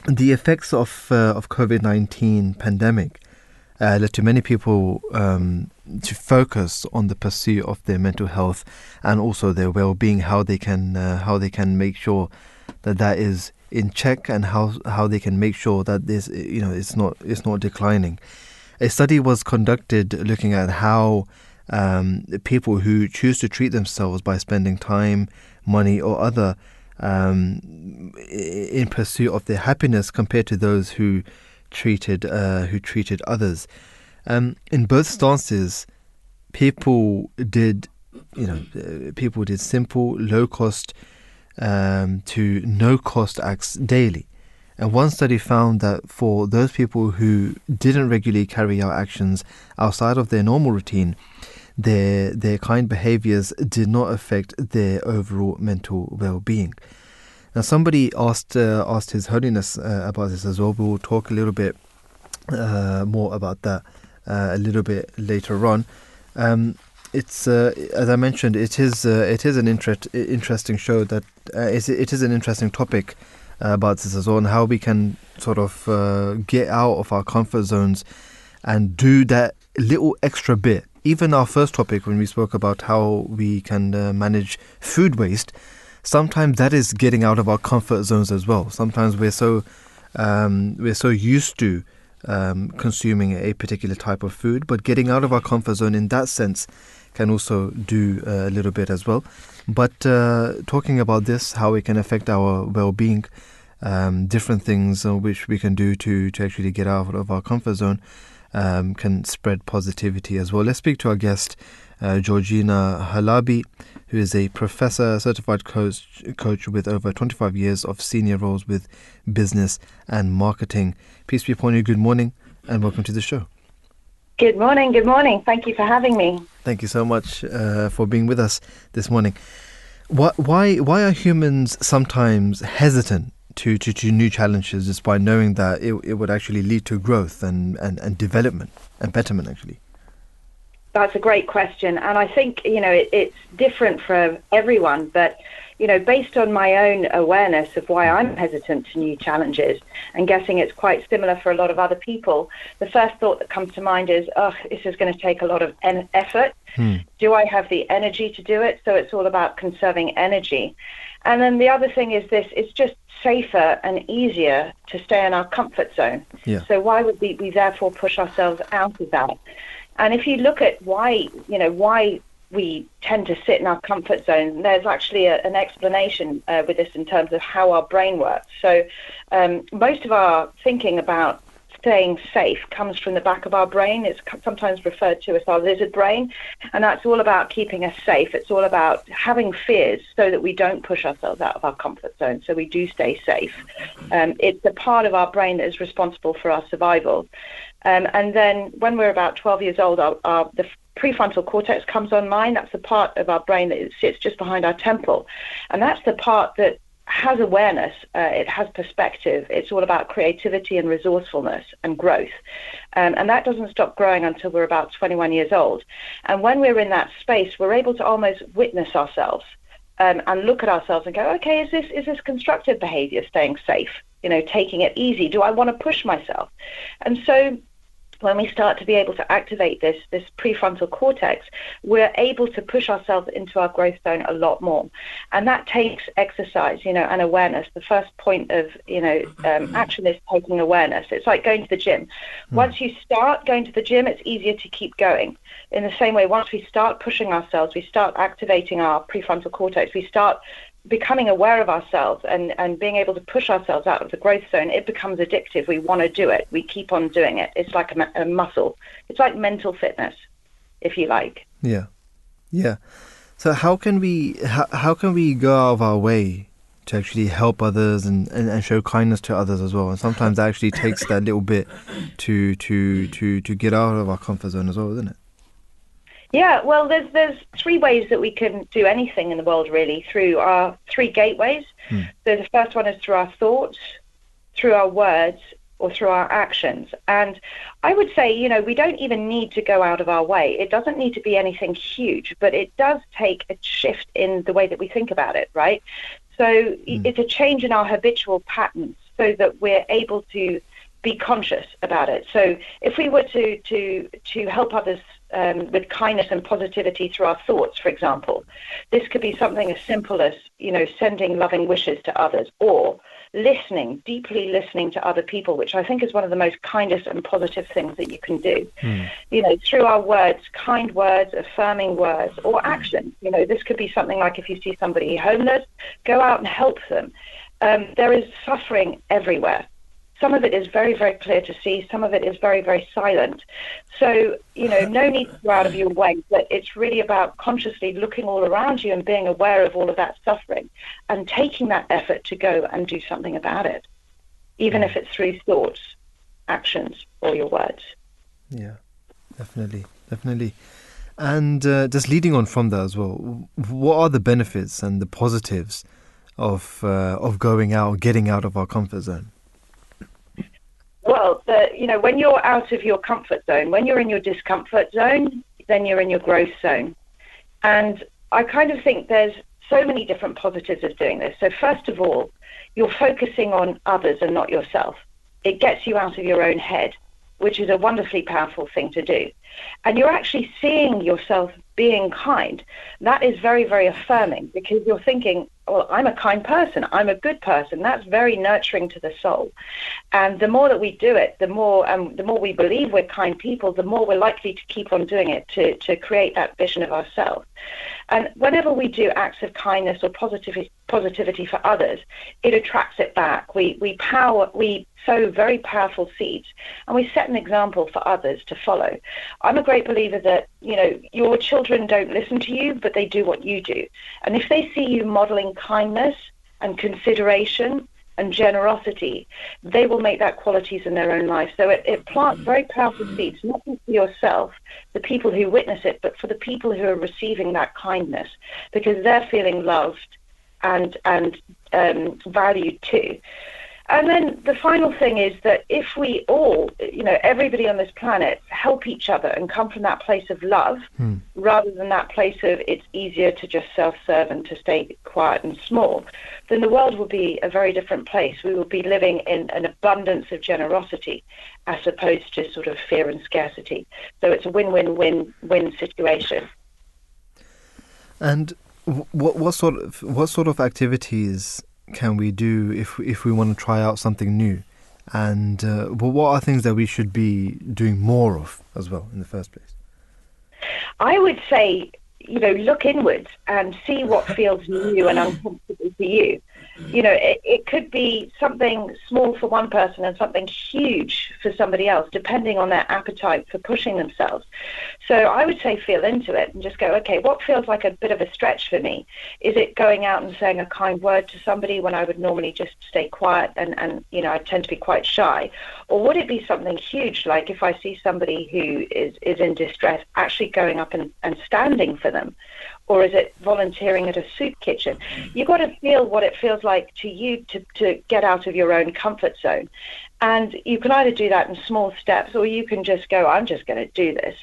the effects of uh, of COVID nineteen pandemic uh, led to many people um, to focus on the pursuit of their mental health and also their well-being, how they can uh, how they can make sure that that is in check and how how they can make sure that this you know it's not it's not declining. A study was conducted looking at how um, people who choose to treat themselves by spending time, money, or other um, in pursuit of their happiness compared to those who treated uh, who treated others. Um, in both stances, people did you know uh, people did simple, low cost um, to no cost acts daily. And one study found that for those people who didn't regularly carry out actions outside of their normal routine, their their kind behaviors did not affect their overall mental well-being. Now, somebody asked uh, asked His Holiness uh, about this as well. We'll talk a little bit uh, more about that uh, a little bit later on. Um, it's uh, as I mentioned, it is uh, it is an interest, interesting show that it's, it is an interesting topic about this as well, and how we can sort of get out of our comfort zones and do that little extra bit. Even our first topic, when we spoke about how we can manage food waste sometimes that is getting out of our comfort zones as well. Sometimes we're so um, we're so used to um, consuming a particular type of food, but getting out of our comfort zone in that sense can also do a little bit as well. But uh, talking about this, how it can affect our well-being, um, different things uh, which we can do to to actually get out of our comfort zone um, can spread positivity as well. Let's speak to our guest, uh, Georgina Halabi who is a professor, certified coach, coach with over 25 years of senior roles with business and marketing. Peace be upon you. Good morning and welcome to the show. Good morning. Good morning. Thank you for having me. Thank you so much uh, for being with us this morning. Why, why, why are humans sometimes hesitant to, to, to new challenges despite knowing that it, it would actually lead to growth and, and, and development and betterment, actually? That's a great question, and I think you know it, it's different for everyone. But you know, based on my own awareness of why I'm hesitant to new challenges, and guessing it's quite similar for a lot of other people, the first thought that comes to mind is, "Oh, this is going to take a lot of en- effort. Hmm. Do I have the energy to do it?" So it's all about conserving energy. And then the other thing is this: it's just safer and easier to stay in our comfort zone. Yeah. So why would we, we therefore push ourselves out of that? And if you look at why, you know, why we tend to sit in our comfort zone, there's actually a, an explanation uh, with this in terms of how our brain works. So um, most of our thinking about staying safe comes from the back of our brain. It's sometimes referred to as our lizard brain, and that's all about keeping us safe. It's all about having fears so that we don't push ourselves out of our comfort zone, so we do stay safe. Um, it's a part of our brain that is responsible for our survival. Um, and then when we're about 12 years old, our, our, the prefrontal cortex comes online. That's the part of our brain that sits just behind our temple. And that's the part that has awareness, uh, it has perspective. It's all about creativity and resourcefulness and growth. Um, and that doesn't stop growing until we're about 21 years old. And when we're in that space, we're able to almost witness ourselves um, and look at ourselves and go, okay, is this, is this constructive behavior staying safe? You know, taking it easy? Do I want to push myself? And so when we start to be able to activate this this prefrontal cortex, we're able to push ourselves into our growth zone a lot more, and that takes exercise, you know, and awareness. The first point of you know um, action is taking awareness. It's like going to the gym. Hmm. Once you start going to the gym, it's easier to keep going. In the same way, once we start pushing ourselves, we start activating our prefrontal cortex. We start becoming aware of ourselves and, and being able to push ourselves out of the growth zone, it becomes addictive. We want to do it. We keep on doing it. It's like a, a muscle. It's like mental fitness, if you like. Yeah, yeah. So how can we how, how can we go out of our way to actually help others and, and, and show kindness to others as well? And sometimes that actually takes that little bit to to to to get out of our comfort zone as well, isn't it? Yeah, well, there's there's three ways that we can do anything in the world really through our three gateways. Hmm. So the first one is through our thoughts, through our words, or through our actions. And I would say, you know, we don't even need to go out of our way. It doesn't need to be anything huge, but it does take a shift in the way that we think about it, right? So hmm. it's a change in our habitual patterns so that we're able to be conscious about it. So if we were to to to help others um, with kindness and positivity through our thoughts, for example. This could be something as simple as, you know, sending loving wishes to others or listening, deeply listening to other people, which I think is one of the most kindest and positive things that you can do. Mm. You know, through our words, kind words, affirming words, or action. You know, this could be something like if you see somebody homeless, go out and help them. Um, there is suffering everywhere. Some of it is very, very clear to see. Some of it is very, very silent. So, you know, no need to go out of your way, but it's really about consciously looking all around you and being aware of all of that suffering and taking that effort to go and do something about it, even if it's through thoughts, actions, or your words. Yeah, definitely, definitely. And uh, just leading on from that as well, what are the benefits and the positives of uh, of going out, getting out of our comfort zone? Well, the, you know, when you're out of your comfort zone, when you're in your discomfort zone, then you're in your growth zone. And I kind of think there's so many different positives of doing this. So, first of all, you're focusing on others and not yourself. It gets you out of your own head, which is a wonderfully powerful thing to do. And you're actually seeing yourself being kind. That is very, very affirming because you're thinking, well, I'm a kind person. I'm a good person. That's very nurturing to the soul. And the more that we do it, the more um, the more we believe we're kind people, the more we're likely to keep on doing it to, to create that vision of ourselves. And whenever we do acts of kindness or positivity, positivity for others, it attracts it back. We, we power, we sow very powerful seeds and we set an example for others to follow. I'm a great believer that, you know, your children don't listen to you, but they do what you do. And if they see you modeling kindness and consideration and generosity, they will make that qualities in their own life. So it, it plants very powerful seeds, not just for yourself, the people who witness it, but for the people who are receiving that kindness, because they're feeling loved and and um, valued too. And then the final thing is that if we all, you know, everybody on this planet help each other and come from that place of love Hmm. rather than that place of it's easier to just self serve and to stay quiet and small, then the world will be a very different place. We will be living in an abundance of generosity as opposed to sort of fear and scarcity. So it's a win win win win situation. And what what sort of what sort of activities can we do if if we want to try out something new? And uh, well, what are things that we should be doing more of as well in the first place? I would say, you know, look inwards and see what feels new and uncomfortable for you. You know, it, it could be something small for one person and something huge for somebody else, depending on their appetite for pushing themselves. So I would say feel into it and just go, okay, what feels like a bit of a stretch for me? Is it going out and saying a kind word to somebody when I would normally just stay quiet and, and you know, I tend to be quite shy? Or would it be something huge, like if I see somebody who is, is in distress, actually going up and, and standing for them? Or is it volunteering at a soup kitchen? You've got to feel what it feels like to you to, to get out of your own comfort zone. And you can either do that in small steps or you can just go, I'm just going to do this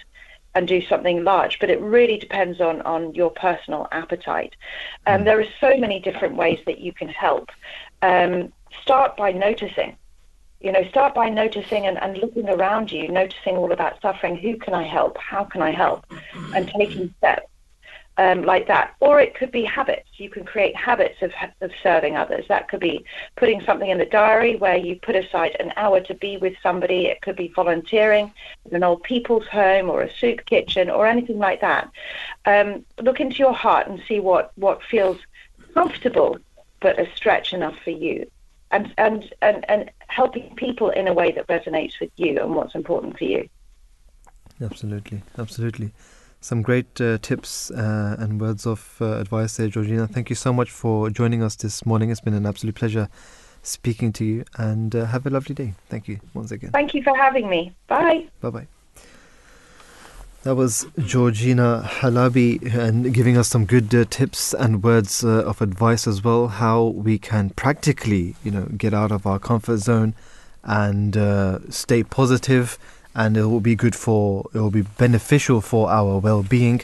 and do something large. But it really depends on, on your personal appetite. Um, there are so many different ways that you can help. Um, start by noticing. You know, start by noticing and, and looking around you, noticing all of that suffering. Who can I help? How can I help? And taking steps um, like that. Or it could be habits. You can create habits of, of serving others. That could be putting something in the diary where you put aside an hour to be with somebody. It could be volunteering at an old people's home or a soup kitchen or anything like that. Um, look into your heart and see what, what feels comfortable but a stretch enough for you. And, and, and, and helping people in a way that resonates with you and what's important for you. Absolutely, absolutely. Some great uh, tips uh, and words of uh, advice there, Georgina. Thank you so much for joining us this morning. It's been an absolute pleasure speaking to you, and uh, have a lovely day. Thank you once again. Thank you for having me. Bye. Bye bye. That was Georgina Halabi and giving us some good uh, tips and words uh, of advice as well. How we can practically, you know, get out of our comfort zone and uh, stay positive, and it will be good for, it will be beneficial for our well-being.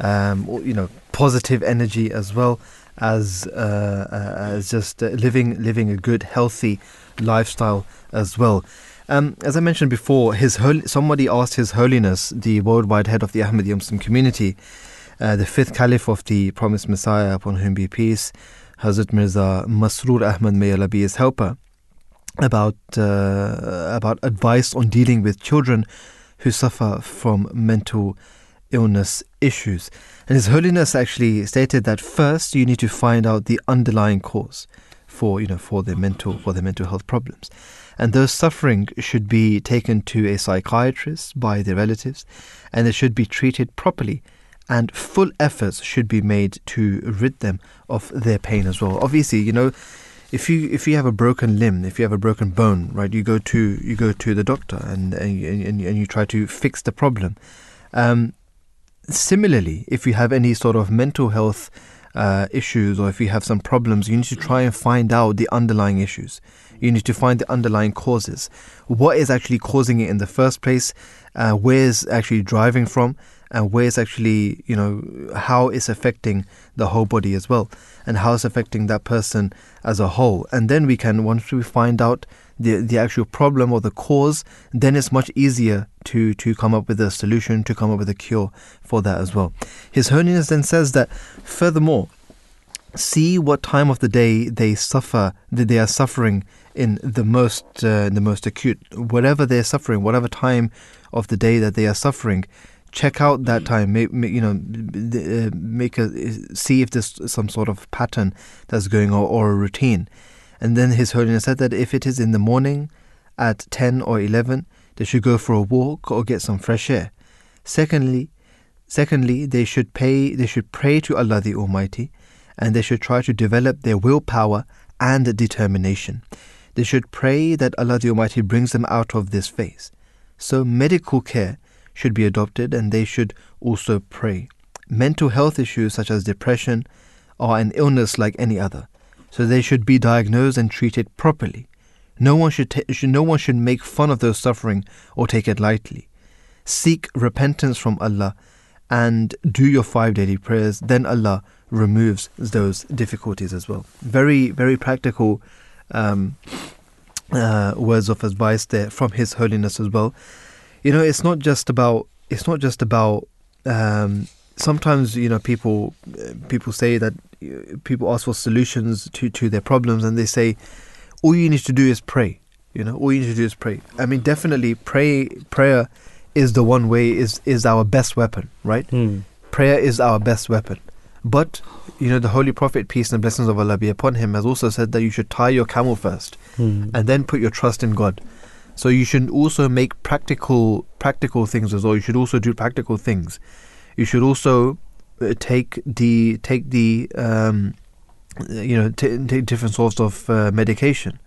Um, you know, positive energy as well as uh, uh, as just living living a good, healthy lifestyle as well. Um, as I mentioned before, his hol- somebody asked His Holiness, the worldwide head of the Ahmadiyya Muslim community, uh, the fifth caliph of the promised Messiah, upon whom be peace, Hazrat Mirza Masroor Ahmad, may Allah be his helper, about uh, about advice on dealing with children who suffer from mental illness issues. And His Holiness actually stated that first you need to find out the underlying cause for you know for their mental for their mental health problems and those suffering should be taken to a psychiatrist by their relatives and they should be treated properly and full efforts should be made to rid them of their pain as well obviously you know if you if you have a broken limb if you have a broken bone right you go to you go to the doctor and and, and, and you try to fix the problem um, similarly, if you have any sort of mental health uh, issues or if you have some problems, you need to try and find out the underlying issues. You need to find the underlying causes. What is actually causing it in the first place? Uh, where is actually driving from? And where is actually, you know, how it's affecting the whole body as well, and how it's affecting that person as a whole. And then we can, once we find out the the actual problem or the cause, then it's much easier to to come up with a solution, to come up with a cure for that as well. His Holiness then says that, furthermore, see what time of the day they suffer, that they are suffering in the most uh, the most acute, whatever they're suffering, whatever time of the day that they are suffering. Check out that time. Make, make, you know, uh, make a see if there's some sort of pattern that's going on or a routine. And then His Holiness said that if it is in the morning at 10 or 11, they should go for a walk or get some fresh air. Secondly, secondly, they should pay they should pray to Allah the Almighty and they should try to develop their willpower and determination. They should pray that Allah the Almighty brings them out of this phase. So medical care should be adopted and they should also pray. Mental health issues such as depression are an illness like any other, so they should be diagnosed and treated properly. No one should, should no one should make fun of those suffering or take it lightly. Seek repentance from Allah and do your five daily prayers, then Allah removes those difficulties as well. Very, very practical um, uh, words of advice there from His Holiness as well you know it's not just about it's not just about um, sometimes you know people people say that uh, people ask for solutions to to their problems and they say all you need to do is pray. You know all you need to do is pray. I mean definitely pray prayer is the one way is is our best weapon right? Mm. prayer is our best weapon. But you know the holy prophet peace and blessings of allah be upon him has also said that you should tie your camel first Mm. and then put your trust in god so you should also make practical practical things as well. You should also do practical things. You should also uh, take the take the um, you know t- take different sorts of uh, medication.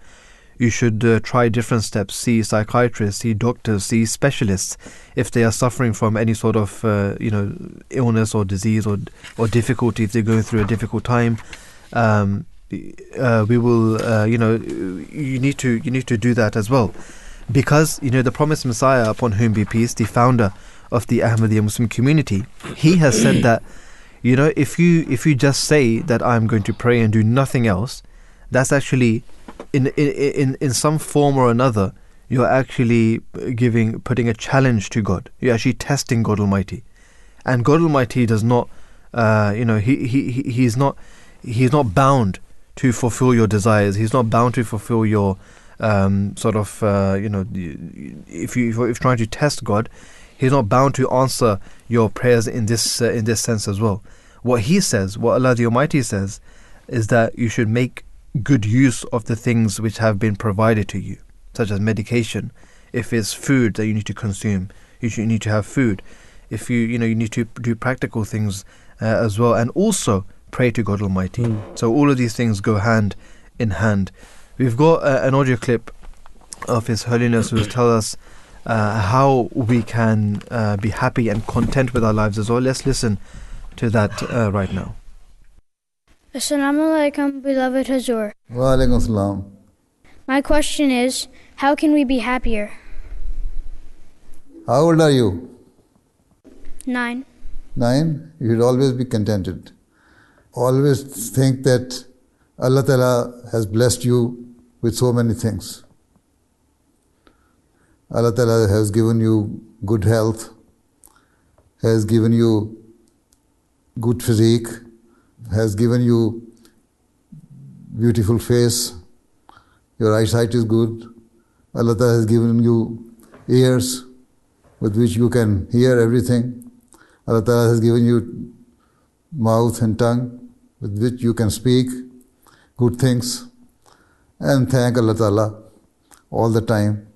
You should uh, try different steps. See psychiatrists, see doctors, see specialists if they are suffering from any sort of uh, you know illness or disease or or difficulty. If they're going through a difficult time. Um, uh, we will, uh, you know, you need to you need to do that as well because you know the promised Messiah, upon whom be peace, the founder of the Ahmadiyya Muslim community, he has said that you know if you if you just say that I'm going to pray and do nothing else, that's actually in in in, in some form or another you're actually giving putting a challenge to God. You're actually testing God Almighty, and God Almighty does not, uh, you know, he he he- he's not he's not bound to fulfill your desires. He's not bound to fulfill your um, sort of uh, you know if you if you're trying to test God, He's not bound to answer your prayers in this uh, in this sense as well. What He says, what Allah the Almighty says, is that you should make good use of the things which have been provided to you, such as medication. If it's food that you need to consume, you should you need to have food. If you you know you need to do practical things uh, as well, and also pray to God Almighty. So all of these things go hand in hand. We've got uh, an audio clip of His Holiness who will tell us uh, how we can uh, be happy and content with our lives as well. Let's listen to that uh, right now. Assalamu alaikum, beloved Hazur. Wa alaikum salam. My question is, how can we be happier? How old are you? Nine. Nine. You should always be contented. Always think that Allah Ta'ala has blessed you with so many things. Allah Ta'ala has given you good health, has given you good physique, has given you beautiful face, your eyesight is good. Allah Ta'ala has given you ears with which you can hear everything. Allah Ta'ala has given you mouth and tongue with which you can speak good things and thank Allah Ta'ala all the time.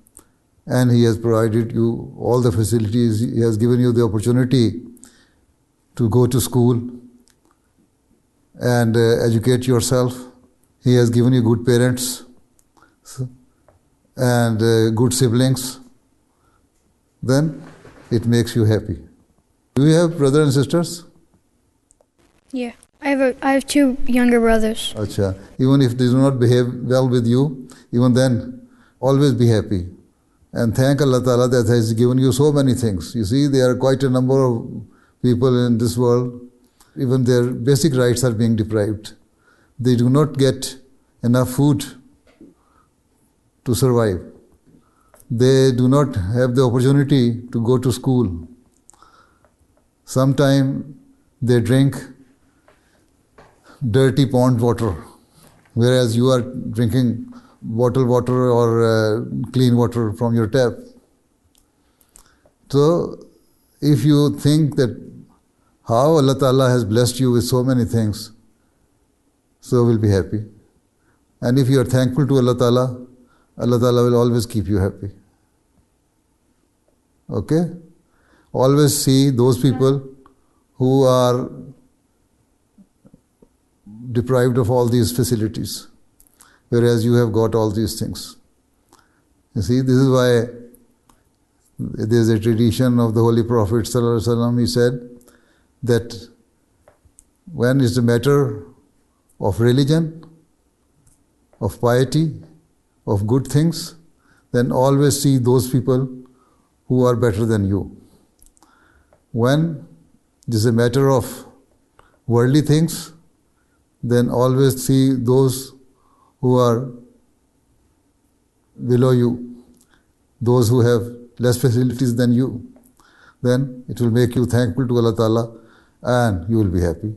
And He has provided you all the facilities, He has given you the opportunity to go to school and uh, educate yourself. He has given you good parents and uh, good siblings. Then it makes you happy. Do you have brothers and sisters? Yeah. I have a, I have two younger brothers. Acha. Even if they do not behave well with you, even then, always be happy. And thank Allah Ta'ala that has given you so many things. You see, there are quite a number of people in this world, even their basic rights are being deprived. They do not get enough food to survive. They do not have the opportunity to go to school. Sometimes they drink dirty pond water, whereas you are drinking bottled water or uh, clean water from your tap. So, if you think that how Allah Ta'ala has blessed you with so many things, so will be happy. And if you are thankful to Allah Ta'ala, Allah Ta'ala will always keep you happy. Okay? Always see those people who are deprived of all these facilities, whereas you have got all these things. You see, this is why there is a tradition of the Holy Prophet ﷺ, he said that when it's a matter of religion, of piety, of good things, then always see those people who are better than you. When it is a matter of worldly things, then always see those who are below you, those who have less facilities than you. Then it will make you thankful to Allah Ta'ala and you will be happy.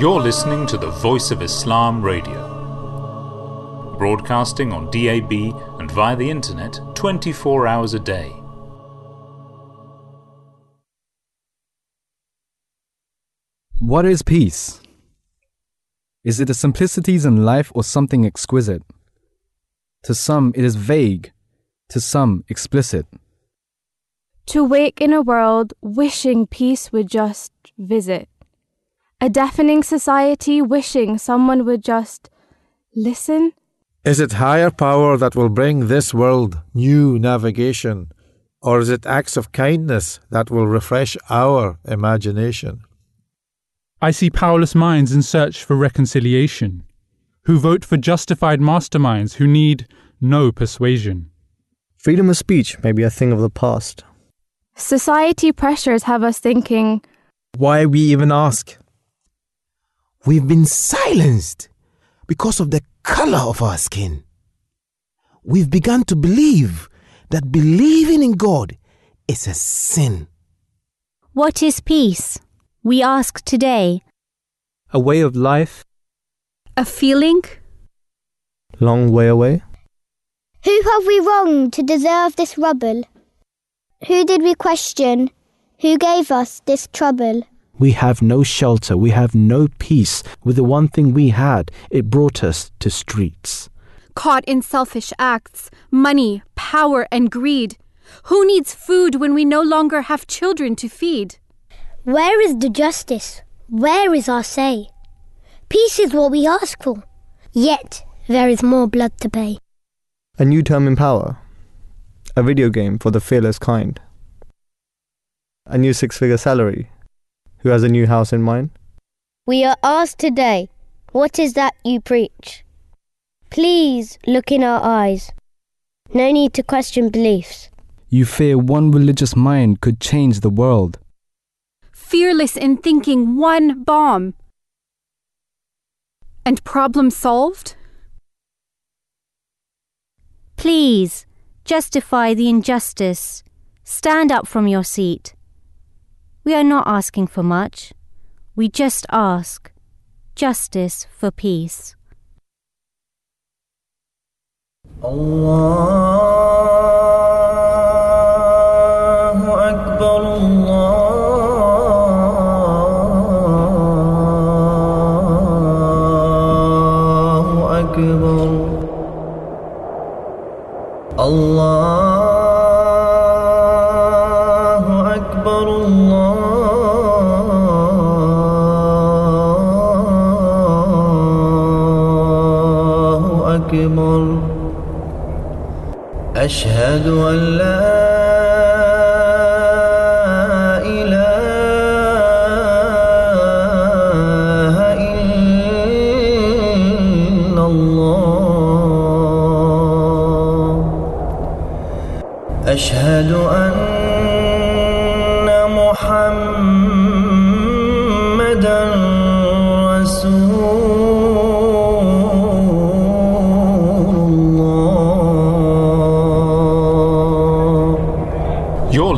You're listening to the Voice of Islam Radio, broadcasting on DAB and via the internet 24 hours a day. What is peace? Is it the simplicities in life or something exquisite? To some, it is vague, to some, explicit. To wake in a world wishing peace would just visit. A deafening society wishing someone would just listen. Is it higher power that will bring this world new navigation, or is it acts of kindness that will refresh our imagination? I see powerless minds in search for reconciliation, who vote for justified masterminds who need no persuasion. Freedom of speech may be a thing of the past. Society pressures have us thinking, Why we even ask? We've been silenced because of the color of our skin. We've begun to believe that believing in God is a sin. What is peace? We ask today. A way of life, A feeling? long way away. Who have we wronged to deserve this rubble? Who did we question? Who gave us this trouble? We have no shelter, we have no peace. With the one thing we had, it brought us to streets. Caught in selfish acts, money, power, and greed. Who needs food when we no longer have children to feed? Where is the justice? Where is our say? Peace is what we ask for. Yet there is more blood to pay. A new term in power. A video game for the fearless kind. A new six figure salary. Who has a new house in mind? We are asked today, what is that you preach? Please look in our eyes. No need to question beliefs. You fear one religious mind could change the world. Fearless in thinking one bomb. And problem solved? Please, justify the injustice. Stand up from your seat. We are not asking for much. We just ask justice for peace. Allah أشهد أن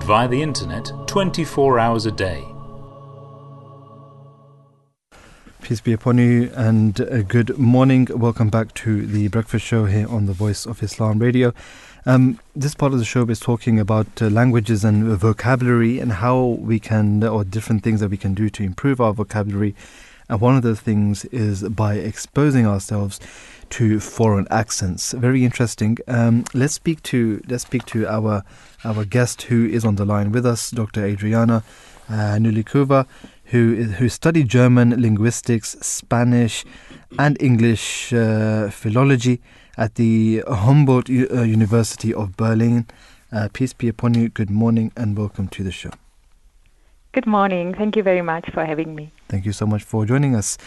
and via the internet 24 hours a day. Peace be upon you and uh, good morning. Welcome back to the breakfast show here on the Voice of Islam Radio. Um, this part of the show is talking about uh, languages and vocabulary and how we can, or different things that we can do to improve our vocabulary. And one of the things is by exposing ourselves to foreign accents. Very interesting. Um, let's speak to let's speak to our our guest who is on the line with us, Dr. Adriana uh, Nulikova, who is, who studied German linguistics, Spanish, and English uh, philology at the Humboldt U- uh, University of Berlin. Uh, peace be upon you. Good morning and welcome to the show. Good morning. Thank you very much for having me. Thank you so much for joining us.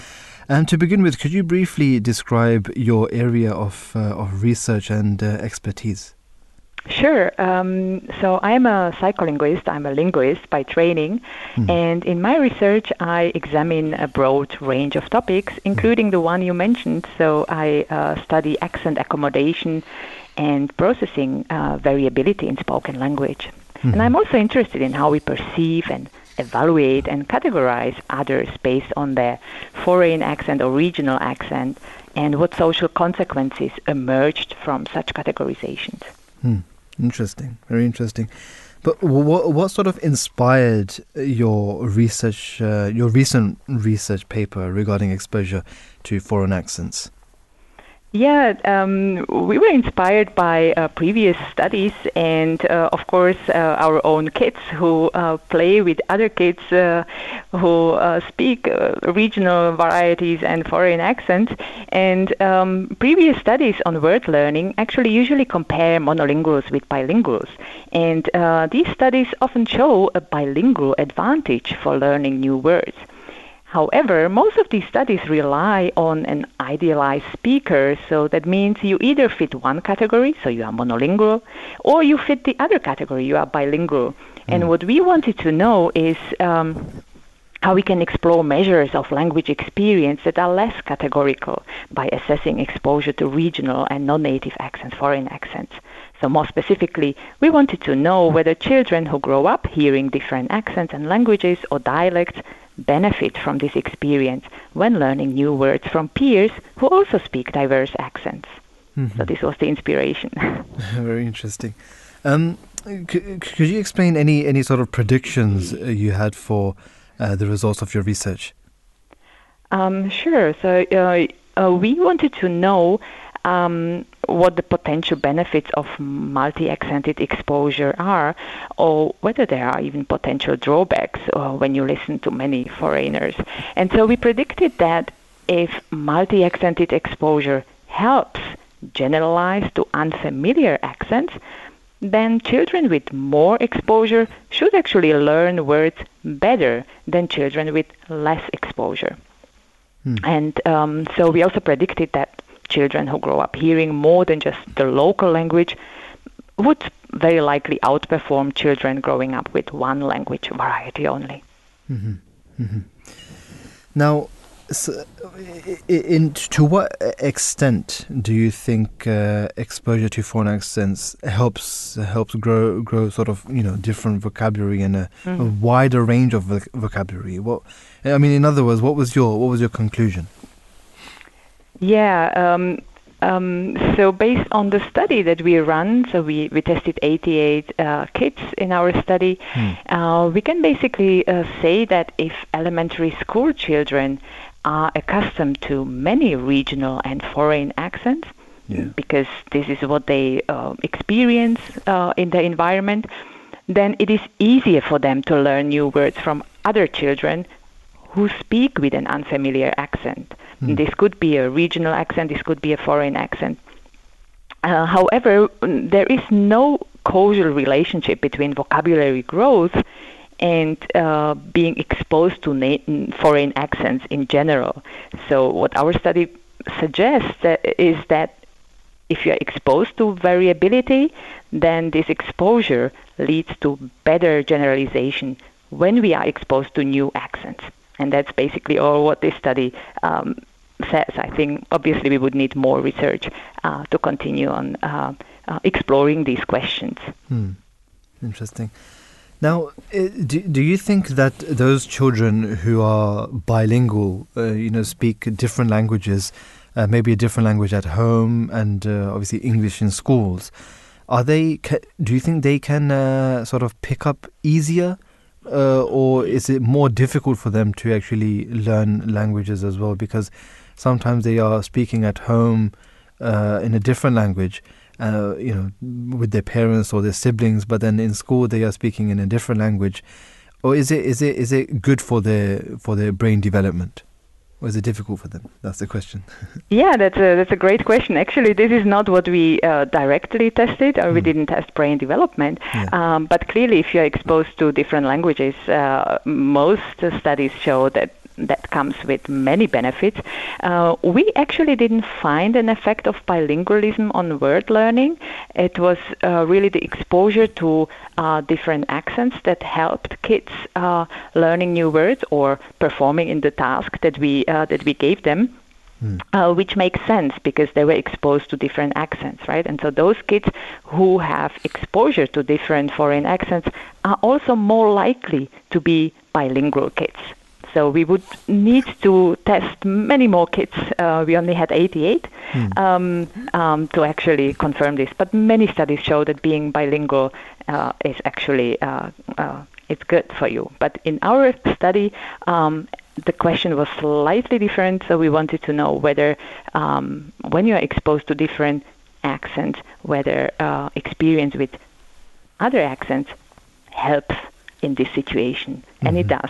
And to begin with, could you briefly describe your area of, uh, of research and uh, expertise? Sure. Um, so I'm a psycholinguist. I'm a linguist by training. And in my research, I examine a broad range of topics, including the one you mentioned. So I uh, study accent accommodation and processing uh, variability in spoken language. And I'm also interested in how we perceive and evaluate and categorize others based on their foreign accent or regional accent and what social consequences emerged from such categorizations. Hmm. Interesting. Very interesting. But what what sort of inspired your research, uh, your recent research paper regarding exposure to foreign accents? Yeah, um, we were inspired by uh, previous studies and, uh, of course, uh, our own kids who uh, play with other kids uh, who uh, speak regional varieties and foreign accents. And um, previous studies on word learning actually usually compare monolinguals with bilinguals. And these studies often show a bilingual advantage for learning new words. However, most of these studies rely on an idealized speaker, so that means you either fit one category, so you are monolingual, or you fit the other category, you are bilingual. And what we wanted to know is um, how we can explore measures of language experience that are less categorical by assessing exposure to regional and non-native accents, foreign accents. So more specifically, we wanted to know whether children who grow up hearing different accents and languages or dialects benefit from this experience when learning new words from peers who also speak diverse accents. So this was the inspiration. Very interesting. Um, c- could you explain any any sort of predictions uh, you had for uh, the results of your research? Um, sure. So uh, uh, we wanted to know um, what the potential benefits of multi-accented exposure are, or whether there are even potential drawbacks uh, when you listen to many foreigners. And so we predicted that if multi-accented exposure helps generalize to unfamiliar accents, then children with more exposure should actually learn words better than children with less exposure. And um, so we also predicted that children who grow up hearing more than just the local language would very likely outperform children growing up with one language variety only. hmm hmm Now, s i- i- in, to what extent do you think uh, exposure to foreign accents helps helps grow grow sort of you know different vocabulary and a, a Mhm. wider range of voc- vocabulary? What I mean, in other words, what was your what was your conclusion? Yeah, um, um, so based on the study that we run, so we, we tested 88 uh, kids in our study, uh, we can basically uh, say that if elementary school children are accustomed to many regional and foreign accents, because this is what they uh, experience uh, in the environment, then it is easier for them to learn new words from other children who speak with an unfamiliar accent. This could be a regional accent, this could be a foreign accent. Uh, however, mm, there is no causal relationship between vocabulary growth and uh, being exposed to na- mm, foreign accents in general. So, what our study suggests that is that if you are exposed to variability, then this exposure leads to better generalization when we are exposed to new accents. And that's basically all what this study um, says. I think obviously we would need more research uh, to continue on uh, uh, exploring these questions. Hmm. Interesting. Now, uh, do, do you think that those children who are bilingual, uh, you know, speak different languages, uh, maybe a different language at home and uh, obviously English in schools, are they? Ca- do you think they can sort of pick up easier, uh, or is it more difficult for them to actually learn languages as well? Because sometimes they are speaking at home uh, in a different language, uh, you know, with their parents or their siblings, but then in school they are speaking in a different language. Or is it is it is it good for their for their brain development, is it difficult for them? That's the question. Yeah, that's a that's a great question. Actually, this is not what we uh, directly tested, or we didn't test brain development. Um, but clearly, if you're exposed to different languages, uh, most studies show that that comes with many benefits. Uh, we actually didn't find an effect of bilingualism on word learning. It was uh, really the exposure to uh, different accents that helped kids uh, learning new words or performing in the task that we uh, that we gave them. Uh, which makes sense because they were exposed to different accents, right? And so those kids who have exposure to different foreign accents are also more likely to be bilingual kids. So we would need to test many more kids. Uh, we only had 88 um, um, to actually confirm this. But many studies show that being bilingual uh, is actually uh, uh, it's good for you. But in our study, um, the question was slightly different. So we wanted to know whether um, when you are exposed to different accents, whether uh, experience with other accents helps in this situation, and it does.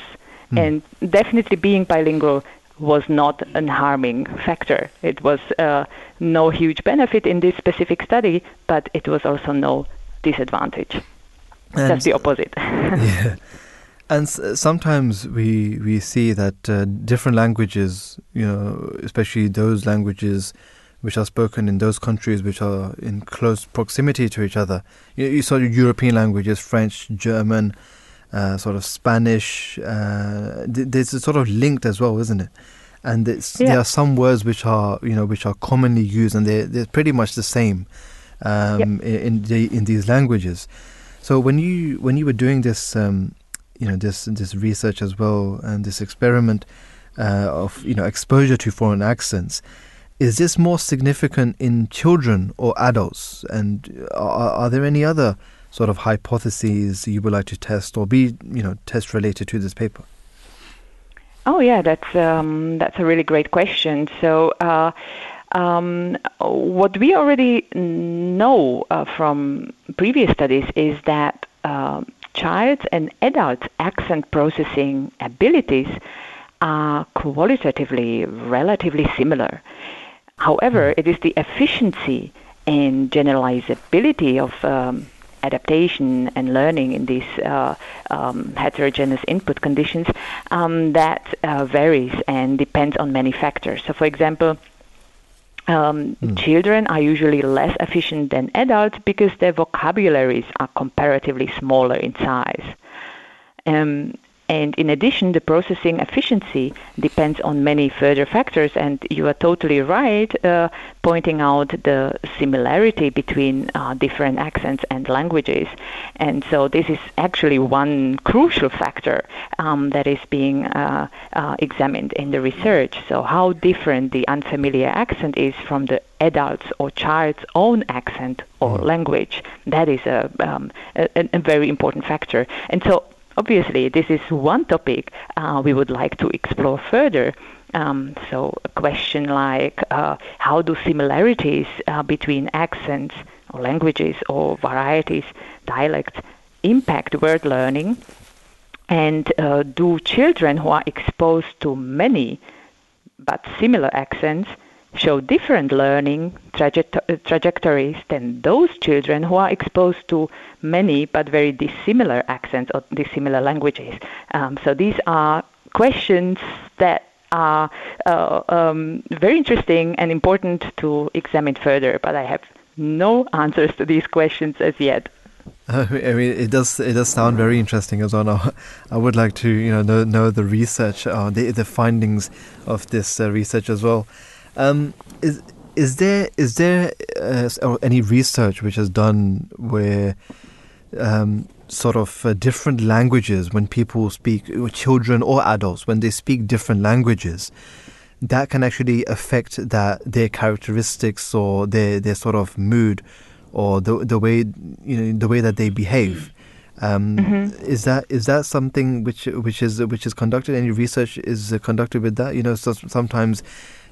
And definitely being bilingual was not an harming factor. It was uh, no huge benefit in this specific study, but it was also no disadvantage. And- Just the opposite. yeah. And s- sometimes we we see that uh, different languages, you know, especially those languages which are spoken in those countries which are in close proximity to each other. You, you saw European languages, French, German, uh, sort of Spanish. Uh, th- there's a sort of linked as well, isn't it? And it's, there are some words which are you know which are commonly used, and they're they're pretty much the same um, i- in the, in these languages. So when you when you were doing this, um, you know, this this research as well, and this experiment uh, of you know exposure to foreign accents, is this more significant in children or adults? And are, are there any other sort of hypotheses you would like to test or be you know test related to this paper? Oh yeah, that's um, that's a really great question. So. Uh, um, what we already know uh, from previous studies is that uh, child and adult accent processing abilities are qualitatively relatively similar. However, it is the efficiency and generalizability of um, adaptation and learning in these uh, um, heterogeneous input conditions um, that uh, varies and depends on many factors. So, for example, um, Children are usually less efficient than adults because their vocabularies are comparatively smaller in size. Um, And in addition, the processing efficiency depends on many further factors. And you are totally right, uh, pointing out the similarity between uh, different accents and languages. And so this is actually one crucial factor um, that is being uh, uh, examined in the research. So how different the unfamiliar accent is from the adult's or child's own accent or language. That is a, um, a, a very important factor. And so obviously this is one topic uh, we would like to explore further. Um, so a question like uh, how do similarities uh, between accents or languages or varieties, dialects, impact word learning? And uh, do children who are exposed to many but similar accents show different learning traje- trajectories than those children who are exposed to many but very dissimilar accents or dissimilar languages. Um, so these are questions that are uh, um, very interesting and important to examine further, but I have no answers to these questions as yet. Uh, I mean, it does it does sound very interesting as well. I would like to you know know, know the research, uh, the the findings of this uh, research as well. Um, is is there is there uh, any research which has done where um, sort of uh, different languages when people speak, children or adults, when they speak different languages, that can actually affect that their characteristics or their their sort of mood or the the way you know the way that they behave. Um, Mm-hmm. Is that is that something which which is which is conducted? Any research is uh, conducted with that? You know, so sometimes uh,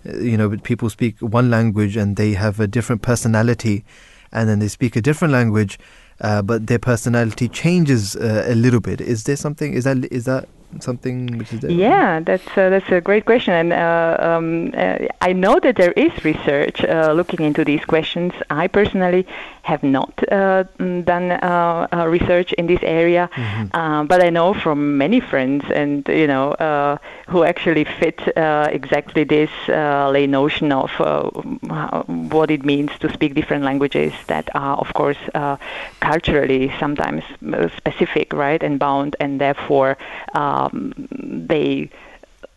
you know people speak one language and they have a different personality, and then they speak a different language, uh, but their personality changes uh, a little bit. Is there something? Is that is that something which is there? Yeah, that's uh, that's a great question, and uh, um, uh, I know that there is research uh, looking into these questions. I personally have not uh, mm, done uh, uh, research in this area, um, but I know from many friends, and you know, uh, who actually fit uh, exactly this uh, lay notion of uh, what it means to speak different languages that are, of course, uh, culturally sometimes uh, specific, right, and bound, and therefore um, they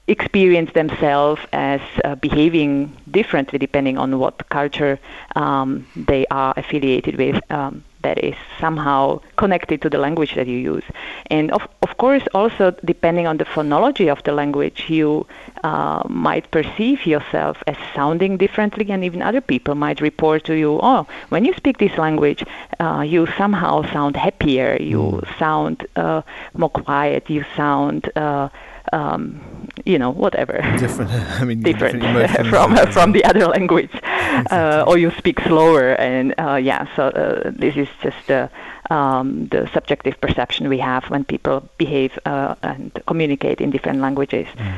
experience themselves as uh, behaving differently depending on what culture um, they are affiliated with. Um, that is somehow connected to the language that you use. And of, of course, also depending on the phonology of the language, you uh, might perceive yourself as sounding differently, and even other people might report to you, oh, when you speak this language, uh, you somehow sound happier, you sound uh, more quiet, you sound. Uh, um, you know, whatever. Different. I mean, different, emotions from and- from the other language, uh, or you speak slower, and uh, yeah. So uh, this is just uh, um, the subjective perception we have when people behave uh, and communicate in different languages. Mm.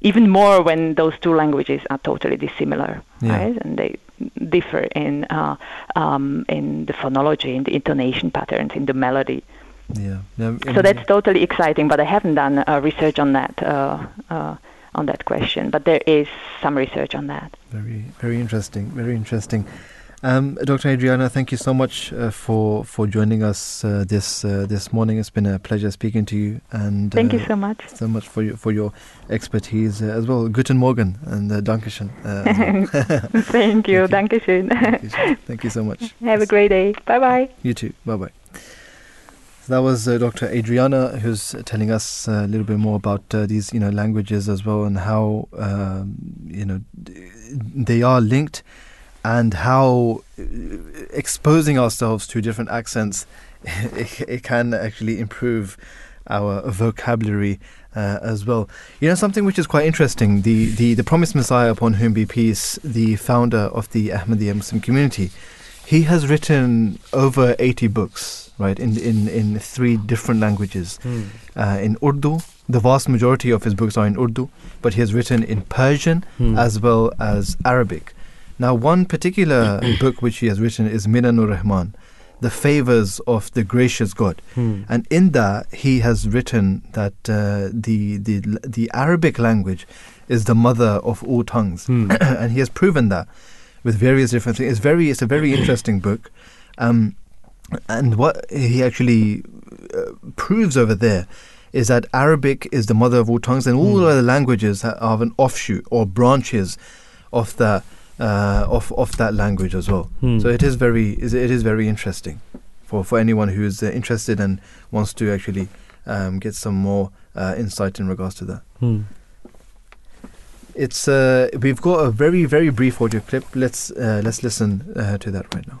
Even more when those two languages are totally dissimilar, Yeah. right? And they differ in uh, um, in the phonology, in the intonation patterns, in the melody. Yeah. So that's totally exciting, but I haven't done uh, research on that uh, uh, on that question. But there is some research on that. Very, very interesting. Very interesting. Um, Dr. Adriana, thank you so much uh, for for joining us uh, this uh, this morning. It's been a pleasure speaking to you, and Thank you so much. so much for your for your expertise uh, as well. Guten Morgen and uh, Dankeschön. Uh, as well. Thank you. Dankeschön. Thank you so much. Have a great day. Bye bye. You too. Bye bye. That was uh, Dr. Adriana, who's telling us uh, a little bit more about uh, these, you know, languages as well, and how, um, you know, they are linked, and how uh, exposing ourselves to different accents, it, it can actually improve our vocabulary uh, as well. You know, something which is quite interesting. The the the promised Messiah, upon whom be peace, the founder of the Ahmadiyya Muslim community, he has written over 80 books, right, in, in, in three different languages. Hmm. Uh, in Urdu, the vast majority of his books are in Urdu, but he has written in Persian Hmm. as well as Arabic. Now, one particular book which he has written is Minanur Rahman, The Favors of the Gracious God. Hmm. And in that, he has written that uh, the, the, the Arabic language is the mother of all tongues. Hmm. and he has proven that with various different things. It's very, it's a very interesting book, um, and what he actually uh, proves over there is that Arabic is the mother of all tongues, and all Hmm. other languages ha- have an offshoot or branches of that uh, of of that language as well. Hmm. So it is very it is very interesting for for anyone who is uh, interested and wants to actually um, get some more uh, insight in regards to that. Hmm. It's uh, we've got a very very brief audio clip. Let's uh, let's listen uh, to that right now.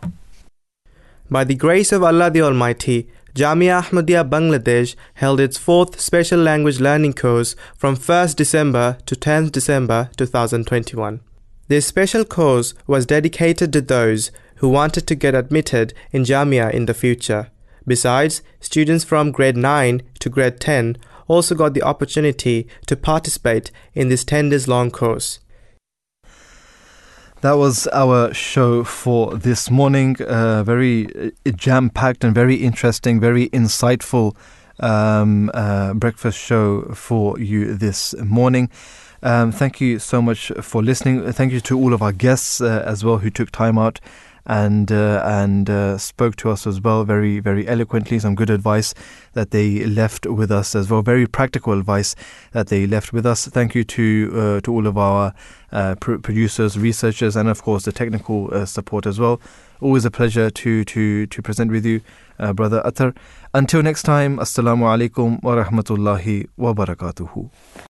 By the grace of Allah the Almighty, Jamia Ahmadiyya Bangladesh held its fourth special language learning course from 1st December to 10th December 2021. This special course was dedicated to those who wanted to get admitted in Jamia in the future. Besides, students from grade 9 to grade 10 also got the opportunity to participate in this 10 days long course. That was our show for this morning. Uh, very jam packed and very interesting, very insightful um, uh, breakfast show for you this morning. Um, thank you so much for listening. Thank you to all of our guests uh, as well who took time out and uh, and uh, spoke to us as well very very eloquently. Some good advice that they left with us as well. Very practical advice that they left with us. Thank you to uh, to all of our uh, pr- producers, researchers, and of course the technical uh, support as well. Always a pleasure to to to present with you, brother Atar. Until next time, assalamu alaikum wa rahmatullahi wa barakatuhu.